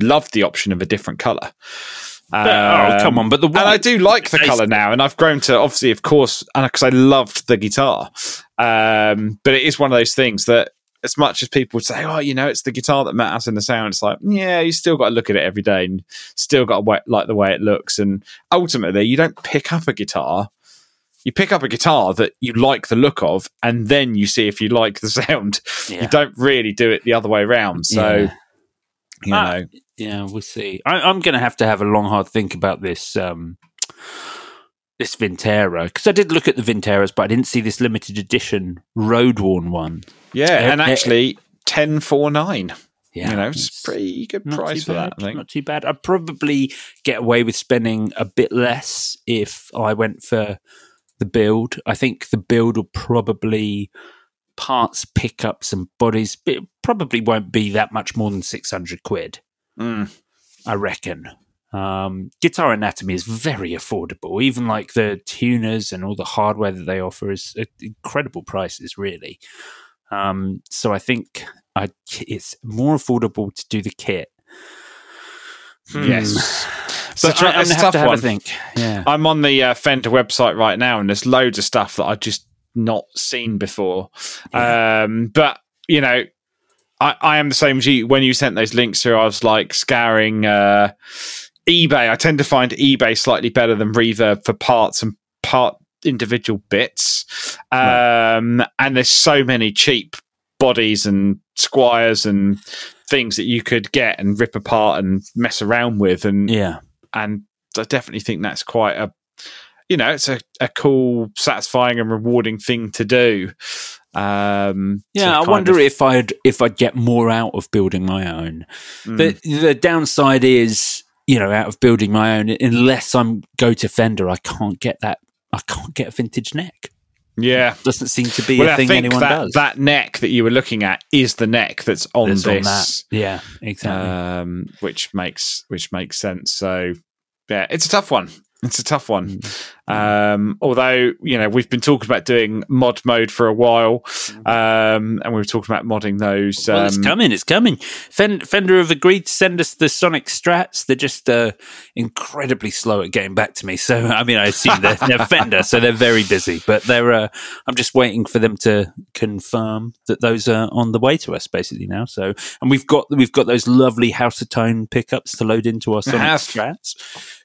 loved the option of a different color. oh, come on, but the and I do like the color now, and I've grown to obviously, of course, because I loved the guitar. Um, but it is one of those things that, as much as people would say, "Oh, you know, it's the guitar that matters in the sound," it's like, yeah, you still got to look at it every day, and still got to like the way it looks. And ultimately, you don't pick up a guitar. You pick up a guitar that you like the look of, and then you see if you like the sound. Yeah. You don't really do it the other way around. So, Yeah. You Ah, know, Yeah, we'll see. I, I'm going to have to have a long, hard think about this. Um, this Vintera because I did look at the Vinteras, but I didn't see this limited edition road worn one. yeah, and Eh, eh, actually, ten four nine. Yeah, you know, it's it's pretty good price for bad. that. I think. Not too bad. I'd probably get away with spending a bit less if I went for the build. I think the build will probably parts, pickups, and bodies. It probably won't be that much more than six hundred quid. Mm. I reckon. Um, Guitar Anatomy is very affordable. Even like the tuners and all the hardware that they offer is at incredible prices, really. Um, so I think I, it's more affordable to do the kit. Hmm. Yes. But So I, a gonna have to have one. a think. Yeah. I'm on the uh, Fender website right now, and there's loads of stuff that I've just not seen before. Um, but you know, I, I am the same as you. When you sent those links through, I was like scouring uh, eBay. I tend to find eBay slightly better than Reverb for parts and part individual bits. Um, And there's so many cheap bodies and Squiers and things that you could get and rip apart and mess around with and Yeah. and I definitely think that's quite a you know it's a, a cool satisfying and rewarding thing to do um Yeah, I wonder of- if I'd if I'd get more out of building my own. Mm. The the downside is, you know, out of building my own, unless I'm go to Fender, I can't get that. I can't get a vintage neck. yeah Doesn't seem to be well a I thing think anyone that does. that neck that you were looking at is the neck that's on That's this on that. Yeah, exactly. um which makes which makes sense so yeah it's a tough one it's a tough one Mm. um although you know we've been talking about doing mod mode for a while um and we were talking about modding those Mm. well, it's um, coming. It's coming. Fender have agreed to send us the Sonic Strats. They're just uh, incredibly slow at getting back to me. So, I mean, I assume they're, they're Fender, so they're very busy. But they're. Uh, I'm just waiting for them to confirm that those are on the way to us, basically now. So, and we've got we've got those lovely House of Tone pickups to load into our Sonic. Strats.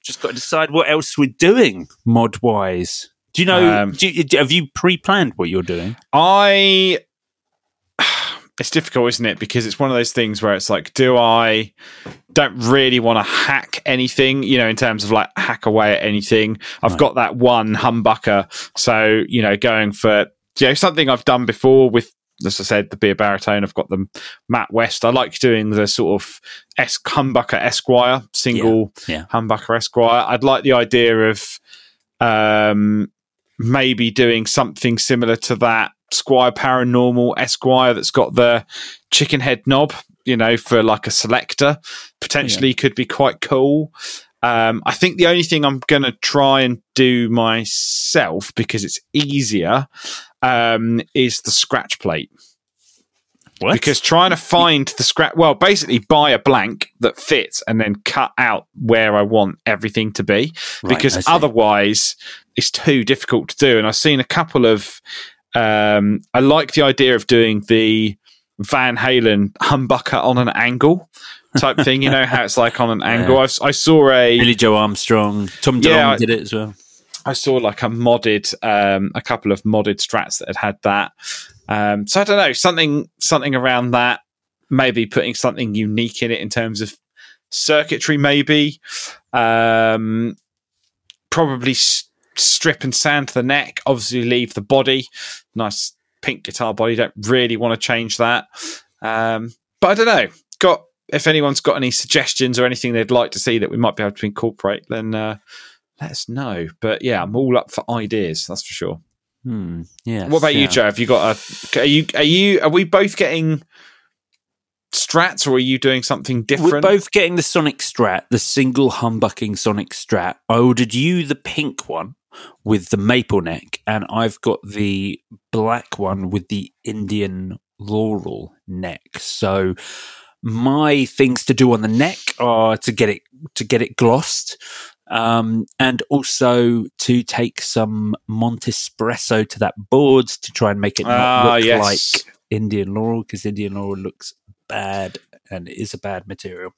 Just got to decide what else we're doing mod wise. Do you know? Um, do you, have you pre-planned what you're doing? I it's difficult, isn't it? Because it's one of those things where it's like, do I don't really want to hack anything, you know, in terms of like hack away at anything. I've got that one humbucker, so you know, going for you know something I've done before with. As I said, the beer baritone. I've got the Matt West. I like doing the sort of S humbucker Esquire single Yeah. humbucker Esquire. I'd like the idea of um, maybe doing something similar to that Squier Paranormal Esquire that's got the chicken head knob, you know, for like a selector. Potentially could be quite cool. Um, I think the only thing I'm going to try and do myself because it's easier um, is the scratch plate. What? Because trying to find the scratch, well, basically buy a blank that fits and then cut out where I want everything to be. Right, because otherwise, it's too difficult to do. And I've seen a couple of. Um, I like the idea of doing the Van Halen humbucker on an angle type thing. You know how it's like on an angle. I've, I saw a Billie Joe Armstrong, Tom DeLonge Yeah, did it as well. I saw like a modded, um, a couple of modded strats that had had that. Um, so I don't know something something around that. Maybe putting something unique in it in terms of circuitry. Maybe um, probably s- strip and sand the neck. Obviously, leave the body. Nice pink guitar body. Don't really want to change that. Um, but I don't know. Got if anyone's got any suggestions or anything they'd like to see that we might be able to incorporate, then uh, let us know. But yeah, I'm all up for ideas. That's for sure. Hmm. Yeah. What about you, Joe? Have you got a? Are you? Are you? Are we both getting strats, or are you doing something different? We're both getting the Sonic Strat, the single humbucking Sonic Strat. I ordered you the pink one with the maple neck, and I've got the black one with the Indian laurel neck. So my things to do on the neck are to get it to get it glossed, um, and also to take some Montespresso to that board to try and make it not Ah, look yes. like Indian laurel because Indian laurel looks bad and it is a bad material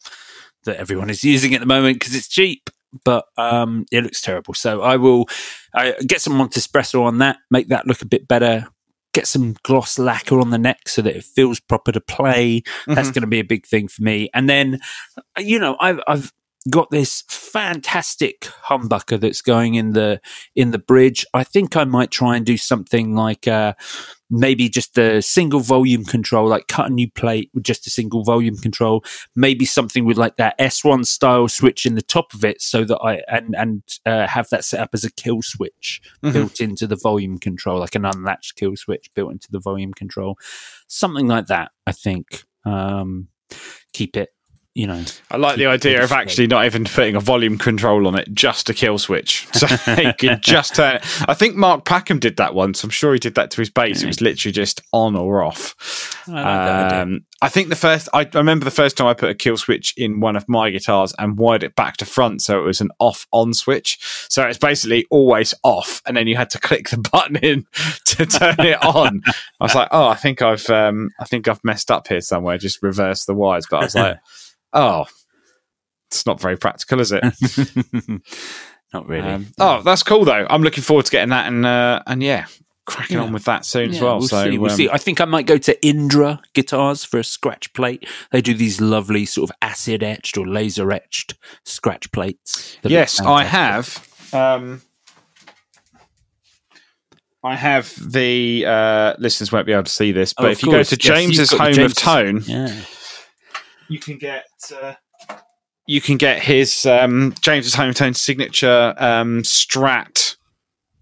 that everyone is using at the moment because it's cheap. But um, it looks terrible. So I will I get some Montespresso on that, make that look a bit better. Get some gloss lacquer on the neck so that it feels proper to play. That's going to be a big thing for me. And then, you know, I've I've got this fantastic humbucker that's going in the in the bridge. I think I might try and do something like uh, maybe just a single volume control, like cut a new plate with just a single volume control. Maybe something with like that S1 style switch in the top of it, so that I and and uh, have that set up as a kill switch built into the volume control, like an unlatched kill switch built into the volume control. Something like that, I think. Um, keep it, you know. I like the idea of actually not even putting a volume control on it, just a kill switch. So you can just turn it. I think Mark Packham did that once. I'm sure he did that to his bass. It was literally just on or off. I like. Um, I think the first, I, I remember the first time I put a kill switch in one of my guitars and wired it back to front. So it was an off on switch. So it's basically always off. And then you had to click the button in to turn it on. I was like, oh, I think I've, um, I think I've messed up here somewhere. Just reverse the wires. But I was like, oh, it's not very practical, is it? Not really. Um, oh, that's cool though. I'm looking forward to getting that and uh, and yeah, cracking Yeah. on with that soon as well. We'll so see. We'll um, see. I think I might go to Indra guitars for a scratch plate. They do these lovely sort of acid etched or laser etched scratch plates. yes, I have. Um, I have the uh, listeners won't be able to see this, but Oh, if you go course. to Yes, you've James's Home of Tone, Yeah. You can get uh, you can get his um, James's Home of Tone signature um, Strat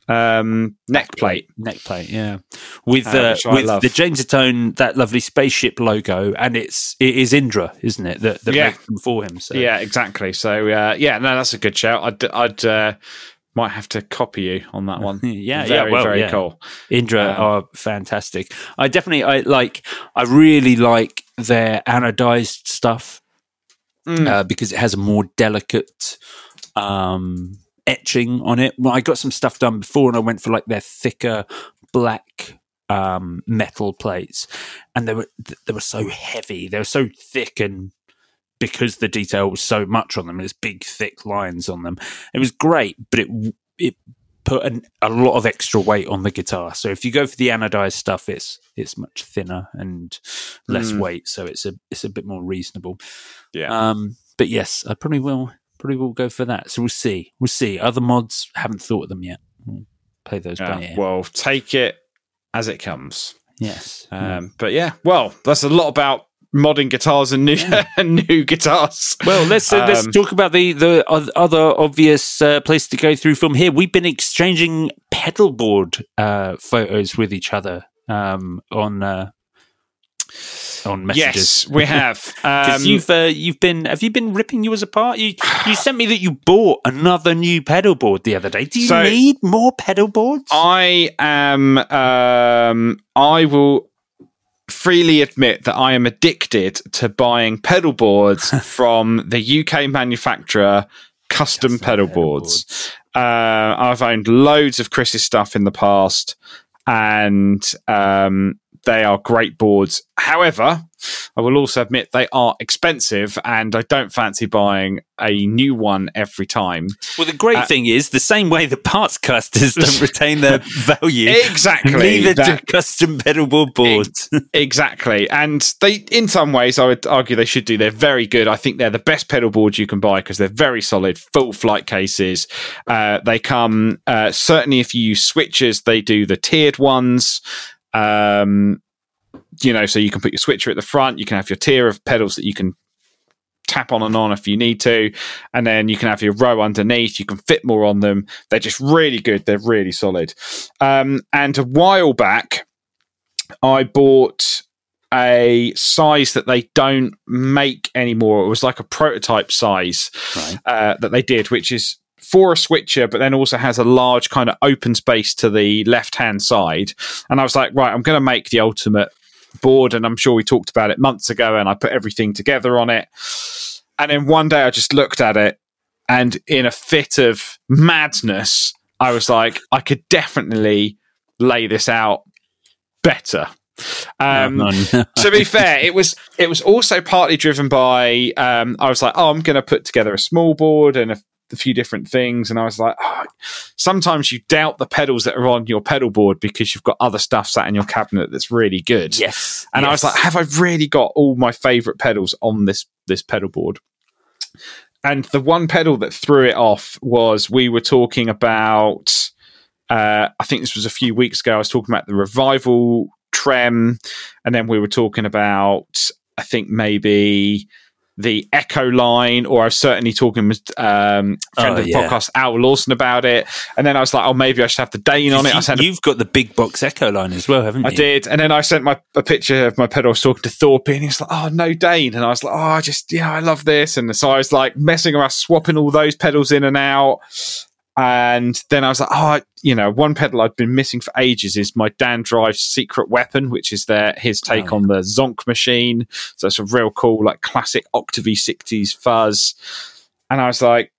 um, neck plate. neck plate, yeah, with Uh, uh, with love. the James Tone that lovely spaceship logo, and it's it is Indra, isn't it? That that Yeah. makes them for him. So Yeah, exactly. So uh, yeah, no, that's a good shout. I'd, I'd uh, might have to copy you on that one. Yeah, very, yeah, well, very yeah. cool. Indra Um, are fantastic. I definitely I like. I really like their anodized stuff Mm. uh, because it has a more delicate um, etching on it. Well, I got some stuff done before, and I went for like their thicker black um, metal plates, and they were they were so heavy. They were so thick and. Because the detail was so much on them, there's big, thick lines on them. It was great, but it it put an, a lot of extra weight on the guitar. So if you go for the anodized stuff, it's it's much thinner and less Mm. weight, so it's a it's a bit more reasonable. Yeah. Um, but yes, I probably will probably will go for that. So we'll see. We'll see. Other mods haven't thought of them yet. We'll play those Yeah, by well, take it as it comes. yes. Um, But yeah, well, that's a lot about modding guitars and new new guitars. Well, let's uh, let's Um, talk about the the other obvious uh, place to go through from here. We've been exchanging pedalboard uh, photos with each other um, on uh, on messages. Yes, we have. Um, you've uh, you've been have you been ripping yours apart? You you sent me that you bought another new pedal board the other day. Do you So- need more pedal boards? I am. Um, I will freely admit that I am addicted to buying pedal boards from the UK manufacturer Custom, pedal, boards. Uh, I've owned loads of Chris's stuff in the past, and um, they are great boards. However, I will also admit they are expensive, and I don't fancy buying a new one every time. Well, the great Uh, thing is the same way the parts casters don't retain their value. Exactly. Neither That- do custom pedalboard boards. Exactly. And they, in some ways, I would argue they should do. They're very good. I think they're the best pedal boards you can buy because they're very solid, full flight cases. Uh, they come, uh, certainly if you use switches, they do the tiered ones. Um, you know, so you can put your switcher at the front, you can have your tier of pedals that you can tap on and on if you need to. And then you can have your row underneath. You can fit more on them. They're just really good. They're really solid. Um, and a while back, I bought a size that they don't make anymore. It was like a prototype size Right. uh, that they did, which is for a switcher, but then also has a large kind of open space to the left hand side. And I was like, right, I'm going to make the ultimate board, and I'm sure we talked about it months ago, and I put everything together on it. And then one day I just looked at it, and in a fit of madness, I was like, I could definitely lay this out better. Um, to be fair, it was it was also partly driven by um, I was like, oh, I'm going to put together a small board and a, a few different things, and I was like, oh, sometimes you doubt the pedals that are on your pedal board because you've got other stuff sat in your cabinet that's really good. Yes, and yes. I was like, have I really got all my favorite pedals on this this pedal board? And the one pedal that threw it off was we were talking about. Uh, I think this was a few weeks ago. I was talking about the revival trem, and then we were talking about. I think maybe the Echo line, or I was certainly talking with um, friend Oh, of the yeah. podcast, Al Lawson, about it. And then I was like, oh, maybe I should have the Dane on it. I You, sent a have got the big box Echo line as well, haven't I you? I did, and then I sent my a picture of my pedal. I was talking to Thorpe, and he's like, "Oh, no, Dane," and I was like, "Oh, I just, yeah, I love this." And so I was like messing around, swapping all those pedals in and out. And then I was like, "Oh, I- you know, one pedal I've been missing for ages is my Dan Drive Secret Weapon, which is their his take Oh, on the Zonk machine. So it's a real cool, like classic Octavie sixties fuzz." And I was like,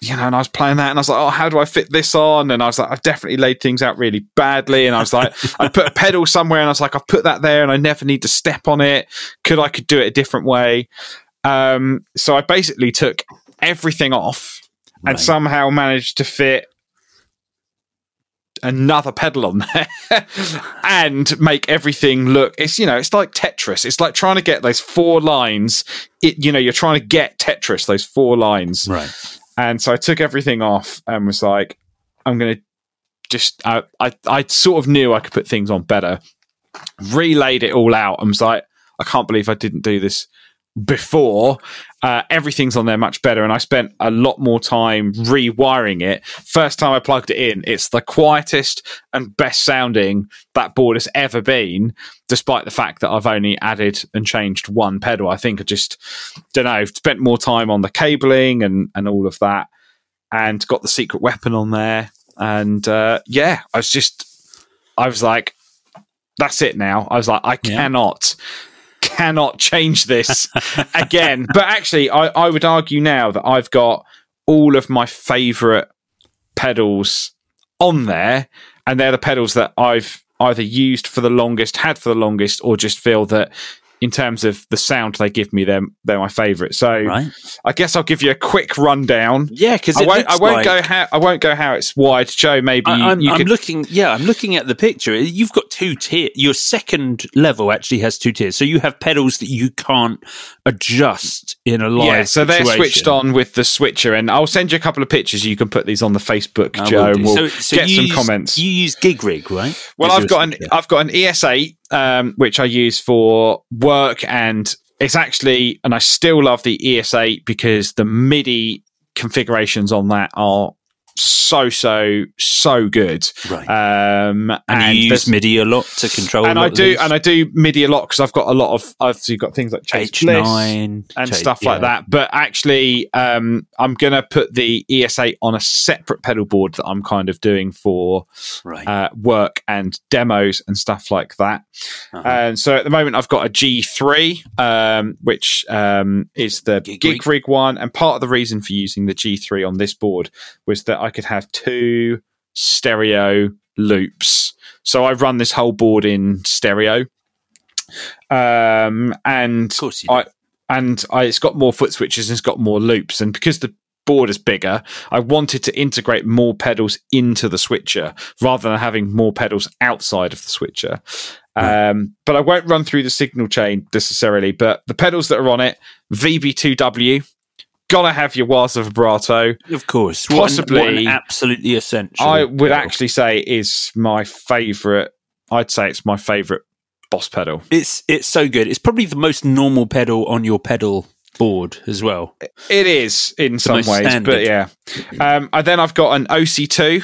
you know, and I was playing that and I was like, oh, how do I fit this on? And I was like, I've definitely laid things out really badly. And I was like, I put a pedal somewhere and I was like, I've put that there and I never need to step on it. Could I could do it a different way? Um, so I basically took everything off and Right. somehow managed to fit another pedal on there and make everything look it's you know it's like tetris it's like trying to get those four lines it you know you're trying to get tetris those four lines Right. and so I took everything off and was like, I'm going to just, I, I, I sort of knew I could put things on better. Relayed it all out and was like, I can't believe I didn't do this before. Uh, everything's on there much better. And I spent a lot more time rewiring it. First time I plugged it in, it's the quietest and best sounding that board has ever been, despite the fact that I've only added and changed one pedal. I think I just, don't know, spent more time on the cabling and, and all of that and got the secret weapon on there. And uh, yeah, I was just, I was like, that's it now. I was like, I Yeah. cannot, cannot change this again. But actually, I, I would argue now that I've got all of my favorite pedals on there, and they're the pedals that I've either used for the longest, had for the longest, or just feel that in terms of the sound they give me, they're, they're my favorite. So Right. I guess I'll give you a quick rundown. Yeah, because I won't. I won't go how. I won't go how it's wide. Joe, maybe I, I'm could. looking. Yeah, I'm looking at the picture. You've got two tiers. Your second level actually has two tiers. So you have pedals that you can't adjust in a live. yeah, so they're switched on with the switcher, and I'll send you a couple of pictures. You can put these on the Facebook, I Joe. and We'll so, so get some use, comments. You use gig rig, right? Well, I've got an. I've got an ES8, um, which I use for work, and it's actually, and I still love the ES8 because the MIDI configurations on that are so so so good. Right. Um, and, you use MIDI a lot to control. and I do, and I do MIDI a lot because I've got a lot of, I've so got things like Chase Bliss H9 and stuff like yeah. that. But actually, um, I'm going to put the ES8 on a separate pedal board that I'm kind of doing for Right. uh, work and demos and stuff like that. Uh-huh. And so at the moment, I've got a G3, um, which um, is the Gig rig one. And part of the reason for using the G3 on this board was that I could have two stereo loops. So I've run this whole board in stereo. Um, and of course, you I and I, it's got more foot switches and it's got more loops. And because the board is bigger, I wanted to integrate more pedals into the switcher rather than having more pedals outside of the switcher. Um, but I won't run through the signal chain necessarily. But the pedals that are on it, VB2W, gotta have your Waza vibrato. of course, What an- possibly- what an absolutely essential. I would pedal. actually say is my favorite. I'd say it's my favorite boss pedal. It's it's so good. It's probably the most normal pedal on your pedal board as well. It is in some ways, standard. but yeah. Um, and then I've got an OC2.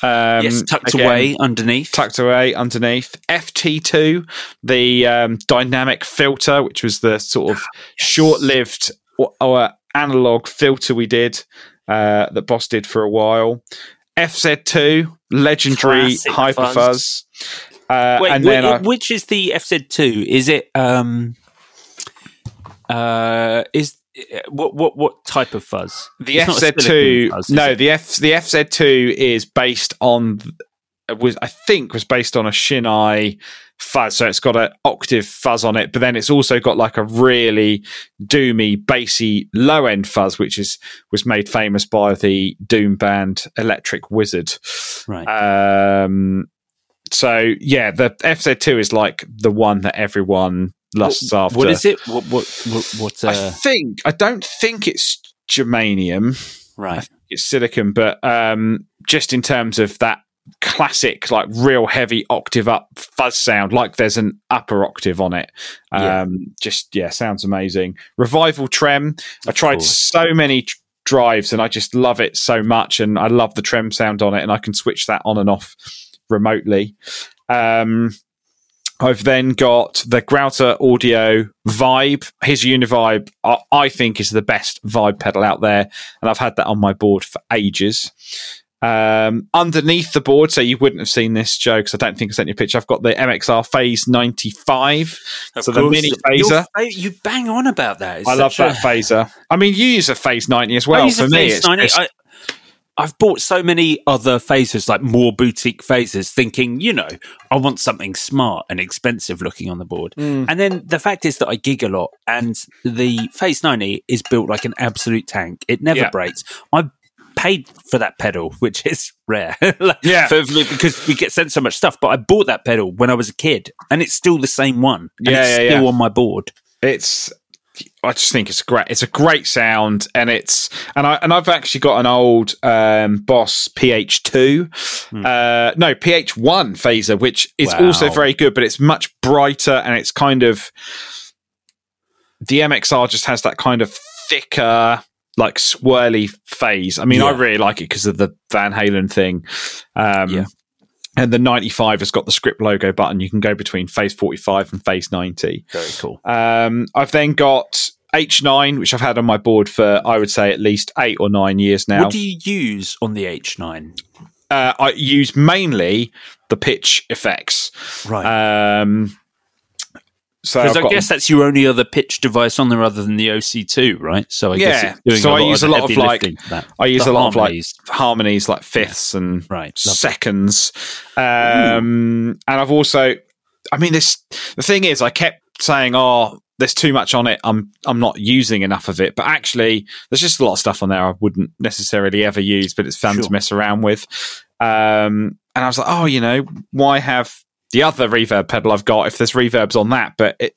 Um, yes, tucked again, away underneath. Tucked away underneath. FT2, the um, dynamic filter, which was the sort of short lived or, or analog filter we did uh, that Boss did for a while. FZ2, legendary Classic hyper fuzz. fuzz. Uh, Wait, and then I, which is the FZ2? Is it um uh is what what what type of fuzz? the It's FZ2, fuzz, no, it? the F the FZ2 is based on was I think was based on a Shin-ei fuzz, so it's got an octave fuzz on it, but then it's also got like a really doomy, bassy low end fuzz, which is was made famous by the Doom band Electric Wizard. right. Um, so yeah, the FZ2 is like the one that everyone lusts what, after. what is it? What what what, what I uh, think I don't think it's germanium. right. It's silicon, but um, just in terms of that classic, like real heavy octave up fuzz sound, like there's an upper octave on it. Um, Yeah. Just yeah, sounds amazing. Revival Trem. I tried so many tr- drives, and I just love it so much, and I love the trem sound on it, and I can switch that on and off remotely. Um, I've then got the Grouter Audio Vibe. His Univibe, I, I think, is the best vibe pedal out there, and I've had that on my board for ages. Um, underneath the board, so you wouldn't have seen this, Joe, because I don't think I sent you a picture. I've got the MXR Phase 95, Of so the mini phaser. fa- you bang on about that. It's I love that a- phaser. I mean, you use a Phase 90 as well. For me, it's 90. just- I, I've bought so many other phasers, like more boutique phasers, thinking, you know, I want something smart and expensive looking on the board. Mm. And then the fact is that I gig a lot, and the Phase 90 is built like an absolute tank. It never Yeah. breaks. I paid for that pedal, which is rare. Like, Yeah. for- because we get sent so much stuff. But I bought that pedal when I was a kid, and it's still the same one. And Yeah, it's yeah, still yeah. on my board. it's I just think it's great. It's a great sound, and it's and I and I've actually got an old um, Boss PH2, uh, no PH1 phaser, which is Hmm. Wow. also very good, but it's much brighter and it's kind of the MXR just has that kind of thicker, like swirly phase. I mean, I really like it because of the Van Halen thing. Um, Yeah. And the 95 has got the script logo button. You can go between phase 45 and phase 90. Very cool. Um, I've then got H9, which I've had on my board for, I would say, at least eight or nine years now. What do you use on the H9? uh, I use mainly the pitch effects. Right. Um, so Because I guess that's your only other pitch device on there other than the OC2, right? So I Yeah, guess it's doing so a I use a lot of, like- lifting for that. I use The a lot harmonies. of like harmonies, like fifths and Right, seconds. Um, and I've also, I mean, this the thing is, I kept saying, "Oh, there's too much on it. I'm I'm not using enough of it." But actually, there's just a lot of stuff on there I wouldn't necessarily ever use, but it's fun Sure. to mess around with. Um, and I was like, "Oh, you know, why have?" The other reverb pedal I've got, if there's reverbs on that, but it,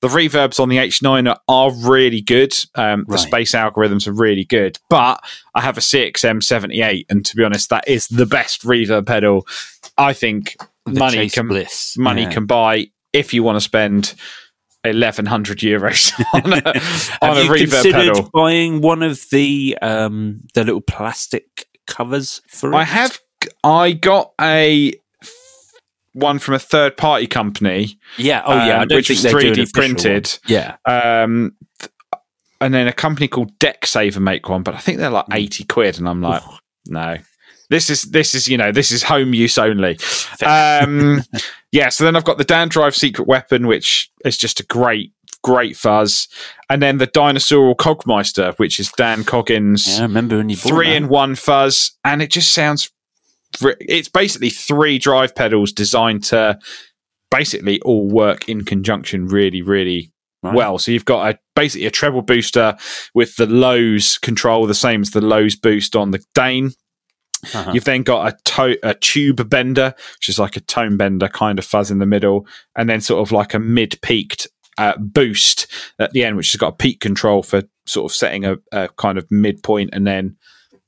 the reverbs on the H9 are, are really good. Um, the Right. space algorithms are really good, but I have a CXM78, and to be honest, that is the best reverb pedal I think The money can Bliss. money Yeah. can buy if you want to spend eleven hundred euros on a, on a reverb pedal. buying one of the um, the little plastic covers for it? I have I got a one from a third party company, Yeah. Oh, yeah. I um, don't which think was they do an 3D printed. Yeah. um, th- and then a company called DeckSaver make one, but I think they're like eighty quid, and I'm like, no. This is this is you know this is home use only. Um, yeah, so then I've got the Dan Drive Secret Weapon, which is just a great great fuzz, and then the Dinosaur Cogmeister, which is Dan Coggins Yeah. I remember when you three in one fuzz, and it just sounds. It's basically three drive pedals designed to basically all work in conjunction really, really Right. well. So you've got a basically a treble booster with the lows control the same as the lows boost on the Dane. Uh-huh. You've then got a, to- a tube bender, which is like a tone bender kind of fuzz in the middle, and then sort of like a mid peaked uh, boost at the end, which has got a peak control for sort of setting a, a kind of midpoint and then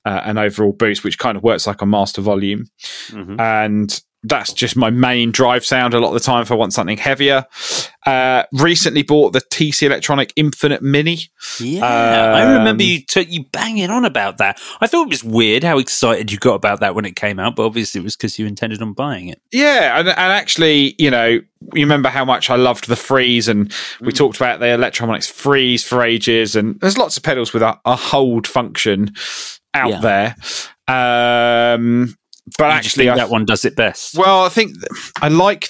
uh, an overall boost, which kind of works like a master volume. Mhm. And that's just my main drive sound a lot of the time if I want something heavier. Uh, recently bought the TC Electronic Infinite Mini. Yeah, I remember Um, you took you banging on about that. I thought it was weird how excited you got about that when it came out, but obviously it was because you intended on buying it. Yeah, and, and actually, you know, you remember how much I loved the freeze, and we talked about the Electronics freeze for ages, and there's lots of pedals with a, a hold function out Yeah. there. Um, but actually, that one does it best. well, I think th- I like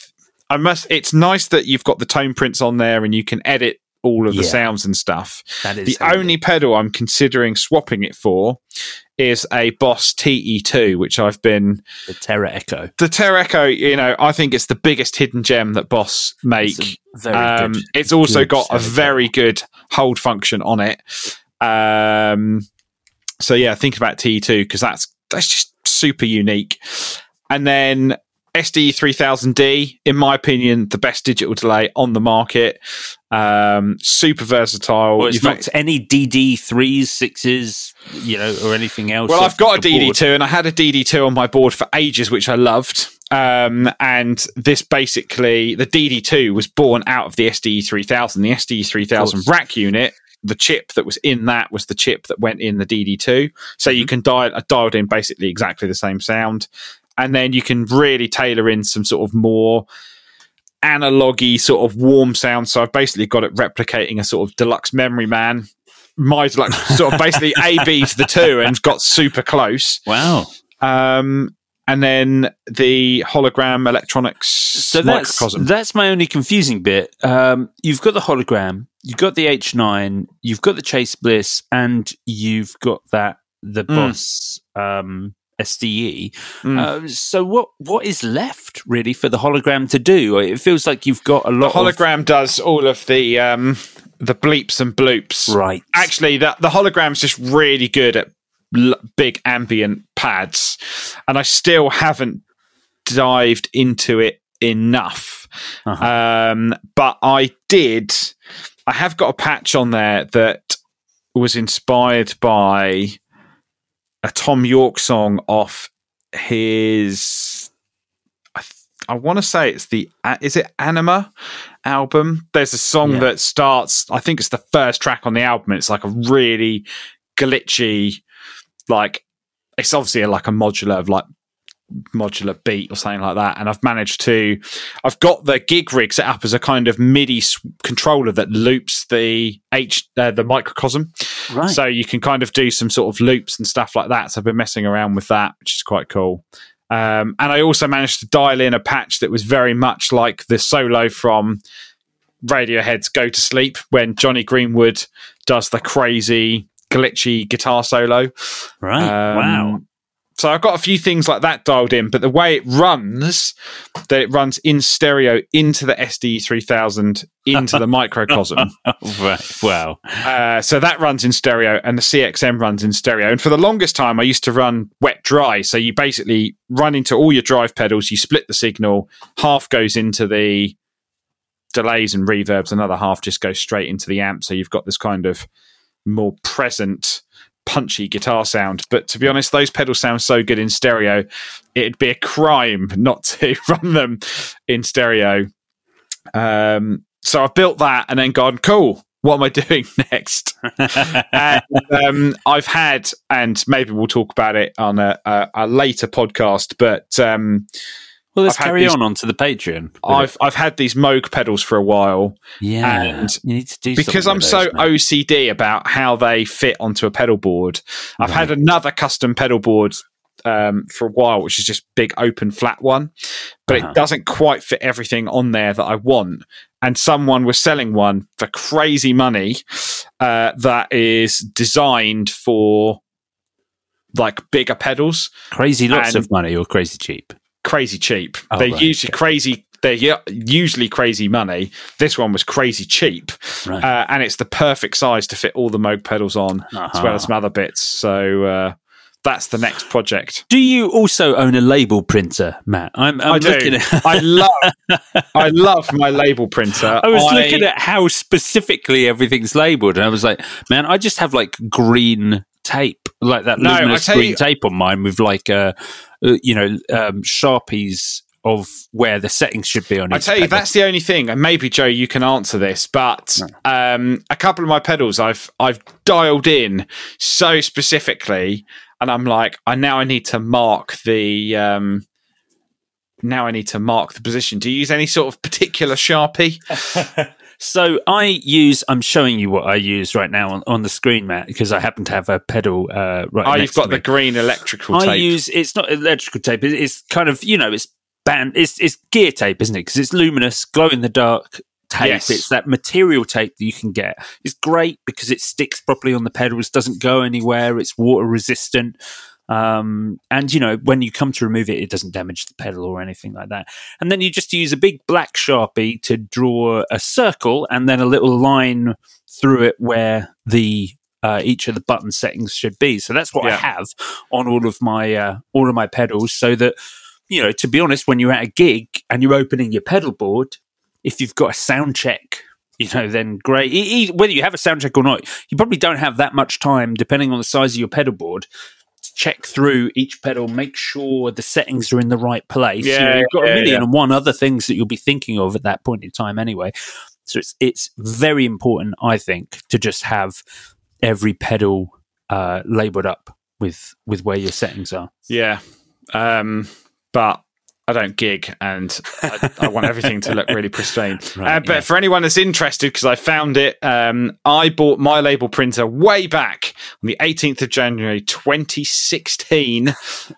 I must. It's nice that you've got the tone prints on there and you can edit all of the Yeah. sounds and stuff. That is the handy. only pedal I'm considering swapping it for is a Boss TE2, which I've been the Tera Echo. the Tera Echo. You know, I think it's the biggest hidden gem that Boss make. It's very Um, good- it's also got a very good hold function on it. Um, so yeah, think about TE2 because that's that's just super unique. And then SD 3000D, in my opinion, the best digital delay on the market. Um, super versatile. Well, it's You've not got- any DD threes, sixes, you know, or anything else. Well, I've got a. DD2 and I had a DD2 on my board for ages, which I loved. Um, and this basically, the DD2 was born out of the SDE 3000. The SDE 3000 rack unit, the chip that was in that was the chip that went in the DD2. So Mm-hmm. you can dial, I dialed in basically exactly the same sound. And then you can really tailor in some sort of more analogy sort of warm sound. So I've basically got it replicating a sort of deluxe memory man. My deluxe sort of basically A B to the two and got super close. Wow. Um, and then the hologram electronics So that's microcosm. that's my only confusing bit. Um, you've got the hologram, you've got the H9, you've got the Chase Bliss, and you've got that the Mm. Boss um, SDE. Mm. Uh, so what what is left really for the hologram to do? It feels like you've got a the lot. hologram does all of the um, the bleeps and bloops. right. Actually, that the hologram's is just really good at l- big ambient pads, and I still haven't dived into it enough. Uh-huh. Um, but I did. I have got a patch on there that was inspired by a Thom Yorke song off his. I, th- I want to say it's the is it Anima album. There's a song Yeah. that starts. I think it's the first track on the album. It's like a really glitchy, like it's obviously like a modular of like modular beat or something like that. And I've managed to, I've got the gig rig set up as a kind of MIDI controller that loops the H, uh, the microcosm. Right. So you can kind of do some sort of loops and stuff like that. So I've been messing around with that, which is quite cool. Um, and I also managed to dial in a patch that was very much like the solo from Radiohead's Go to Sleep when Jonny Greenwood does the crazy glitchy guitar solo. right. Um, wow. So I've got a few things like that dialed in, but the way it runs, that it runs in stereo into the SD 3000 into the microcosm. right. Wow. Uh, so that runs in stereo, and the CXM runs in stereo. And for the longest time, I used to run wet dry. So you basically run into all your drive pedals, you split the signal, half goes into the delays and reverbs, another half just goes straight into the amp. So you've got this kind of more present, punchy guitar sound. But to be honest, those pedals sound so good in stereo, it'd be a crime not to run them in stereo. Um, so I've built that and then gone, cool. What am I doing next? and um, I've had, and maybe we'll talk about it on a, a, a later podcast, but um, Well, let's I've carry these- on onto the Patreon. I've it. I've had these Moog pedals for a while yeah. and you need to do because I'm so. OCD about how they fit onto a pedal board. I've had another custom pedal board um, for a while, which is just big open flat one, but Uh-huh. it doesn't quite fit everything on there that I want. And someone was selling one for crazy money uh, that is designed for like bigger pedals, crazy lots and- of money or crazy cheap. Crazy cheap. Oh, they're right, usually crazy. They're usually crazy money. This one was crazy cheap, Right. uh, and it's the perfect size to fit all the Moog pedals on, as Uh-huh. well as some other bits. So uh, that's the next project. Do you also own a label printer, Matt? I'm, I'm I do. at. I love. I love my label printer. I was looking at how specifically everything's labeled, and I was like, "Man, I just have like green tape, like that No, luminous green you- tape on mine with like, uh, uh, you know, um, sharpies of where the settings should be on." It. I each tell you, that's the only thing, and maybe Joe, you can answer this. But um, a couple of my pedals, I've I've dialed in so specifically, and I'm like, I now I need to mark the. Um, now I need to mark the position. Do you use any sort of particular sharpie? So I use. I'm showing you what I use right now on, on the screen, Matt, because I happen to have a pedal uh, right. Oh, you've got the green electrical I tape. use. It's not electrical tape. it- It's kind of you know. It's band. It's it's gear tape, isn't it? Because it's luminous, glow in the dark tape. Yes. It's that material tape that you can get. It's great because it sticks properly on the pedals, doesn't go anywhere. It's water resistant. Um, and you know, when you come to remove it, it doesn't damage the pedal or anything like that. And then you just use a big black sharpie to draw a circle and then a little line through it where the uh, each of the button settings should be. So that's what I have on all of my uh, all of my pedals, so that you know, to be honest, when you're at a gig and you're opening your pedal board, if you've got a sound check, you know, then great. Whether you have a sound check or not, you probably don't have that much time, depending on the size of your pedal board, check through each pedal, make sure the settings are in the right place. You know, Yeah, you've got yeah, a million yeah. and one other things that you'll be thinking of at that point in time, anyway. So it's it's very important, I think, to just have every pedal uh, labeled up with with where your settings are. Yeah. Um, but I don't gig and I, I want everything to look really pristine. Right, uh, but yeah. for anyone that's interested, because I found it, um, I bought my label printer way back on the 18th of January 2016.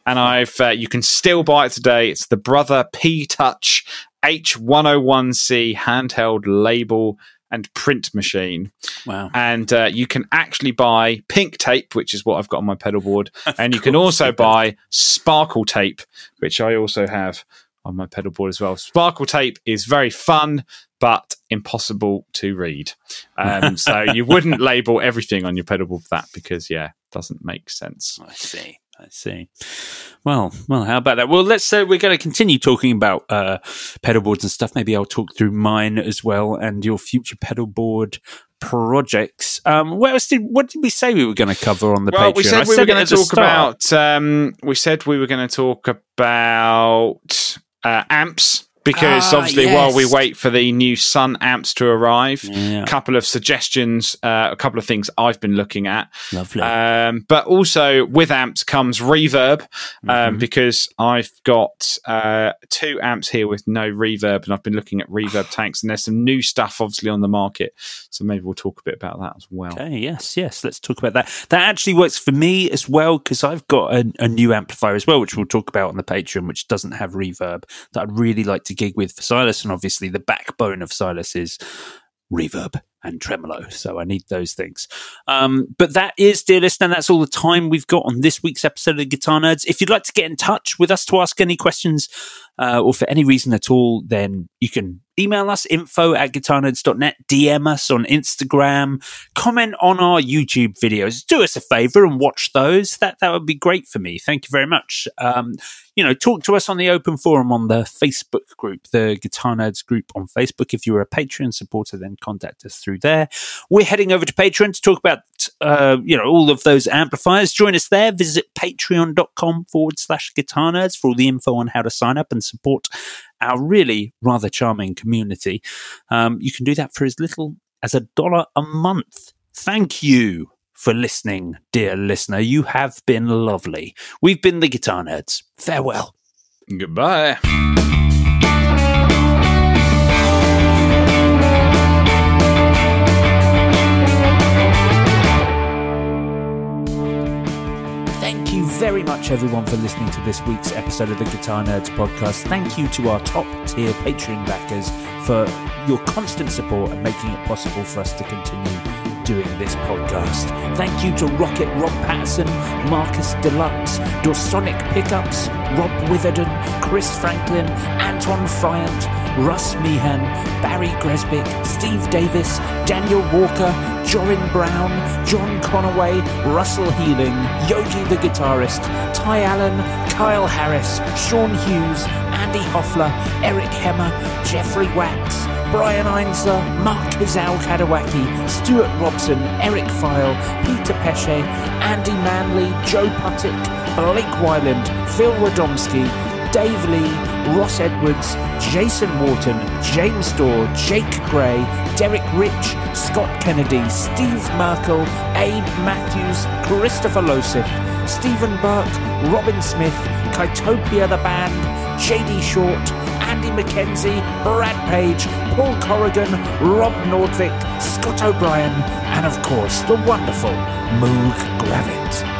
and I've uh, you can still buy it today. It's the Brother P Touch H101C handheld label and print machine Wow. and uh, you can actually buy pink tape, which is what I've got on my pedal board, and you can also buy sparkle tape, which I also have on my pedal board as well. Sparkle tape is very fun, but impossible to read. Um, so you wouldn't label everything on your pedal board with that because, yeah, it doesn't make sense. I see. I see. Well, well, how about that? Well, let's say we're going to continue talking about uh, pedal boards and stuff. Maybe I'll talk through mine as well and your future pedal board projects. Um, what else did what did we say we were going to cover on the well, Patreon? we said I we were going to talk about. Um, we said we were going to talk about uh, amps because Ah, obviously, while we wait for the new Sun amps to arrive, Yeah. a couple of suggestions, uh, a couple of things I've been looking at. Lovely. Um, but also with amps comes reverb um, Mm-hmm. because I've got uh, two amps here with no reverb, and I've been looking at reverb tanks, and there's some new stuff obviously on the market. So maybe we'll talk a bit about that as well. Okay, yes, yes. Let's talk about that. That actually works for me as well because I've got a, a new amplifier as well, which we'll talk about on the Patreon, which doesn't have reverb that I'd really like to gig with for Silas. And obviously, the backbone of Silas is reverb and tremolo. So I need those things. Um, but that is, dear listener, that's all the time we've got on this week's episode of Guitar Nerds. If you'd like to get in touch with us to ask any questions uh, or for any reason at all, then you can email us info at guitarnerds.net, DM us on Instagram, comment on our YouTube videos. Do us a favor and watch those. That that would be great for me. Thank you very much. Um, you know, talk to us on the open forum on the Facebook group, the Guitar Nerds group on Facebook. If you're a Patreon supporter, then contact us through there. We're heading over to Patreon to talk about, uh, you know, all of those amplifiers. Join us there. Visit patreon.com forward slash guitar nerds for all the info on how to sign up and support our really rather charming community. Um, you can do that for as little as a dollar a month. Thank you for listening, dear listener. You have been lovely. We've been the Guitar Nerds. Farewell. Goodbye. Very much, everyone, for listening to this week's episode of the Guitar Nerds podcast. Thank you to our top tier Patreon backers for your constant support and making it possible for us to continue doing this podcast. Thank you to Rocket Rob Patterson, Marcus Deluxe, Dorsonic Pickups, Rob Witherden, Chris Franklin, Anton Friant, Russ Meehan, Barry Gresbick, Steve Davis, Daniel Walker, Jorin Brown, John Conaway, Russell Healing, Yogi the guitarist, Ty Allen, Kyle Harris, Sean Hughes, Andy Hoffler, Eric Hemmer, Jeffrey Wax, Brian Einsler, Mark Hizal Kadawaki, Stuart Robson, Eric File, Peter Pesce, Andy Manley, Joe Puttick, Blake Wyland, Phil Radomski, Dave Lee, Ross Edwards, Jason Wharton, James Storr, Jake Gray, Derek Rich, Scott Kennedy, Steve Merkel, Abe Matthews, Christopher Losif, Stephen Burke, Robin Smith, Kytopia the Band, JD Short, Andy McKenzie, Brad Page, Paul Corrigan, Rob Nordvik, Scott O'Brien, and of course the wonderful Moog Gravit.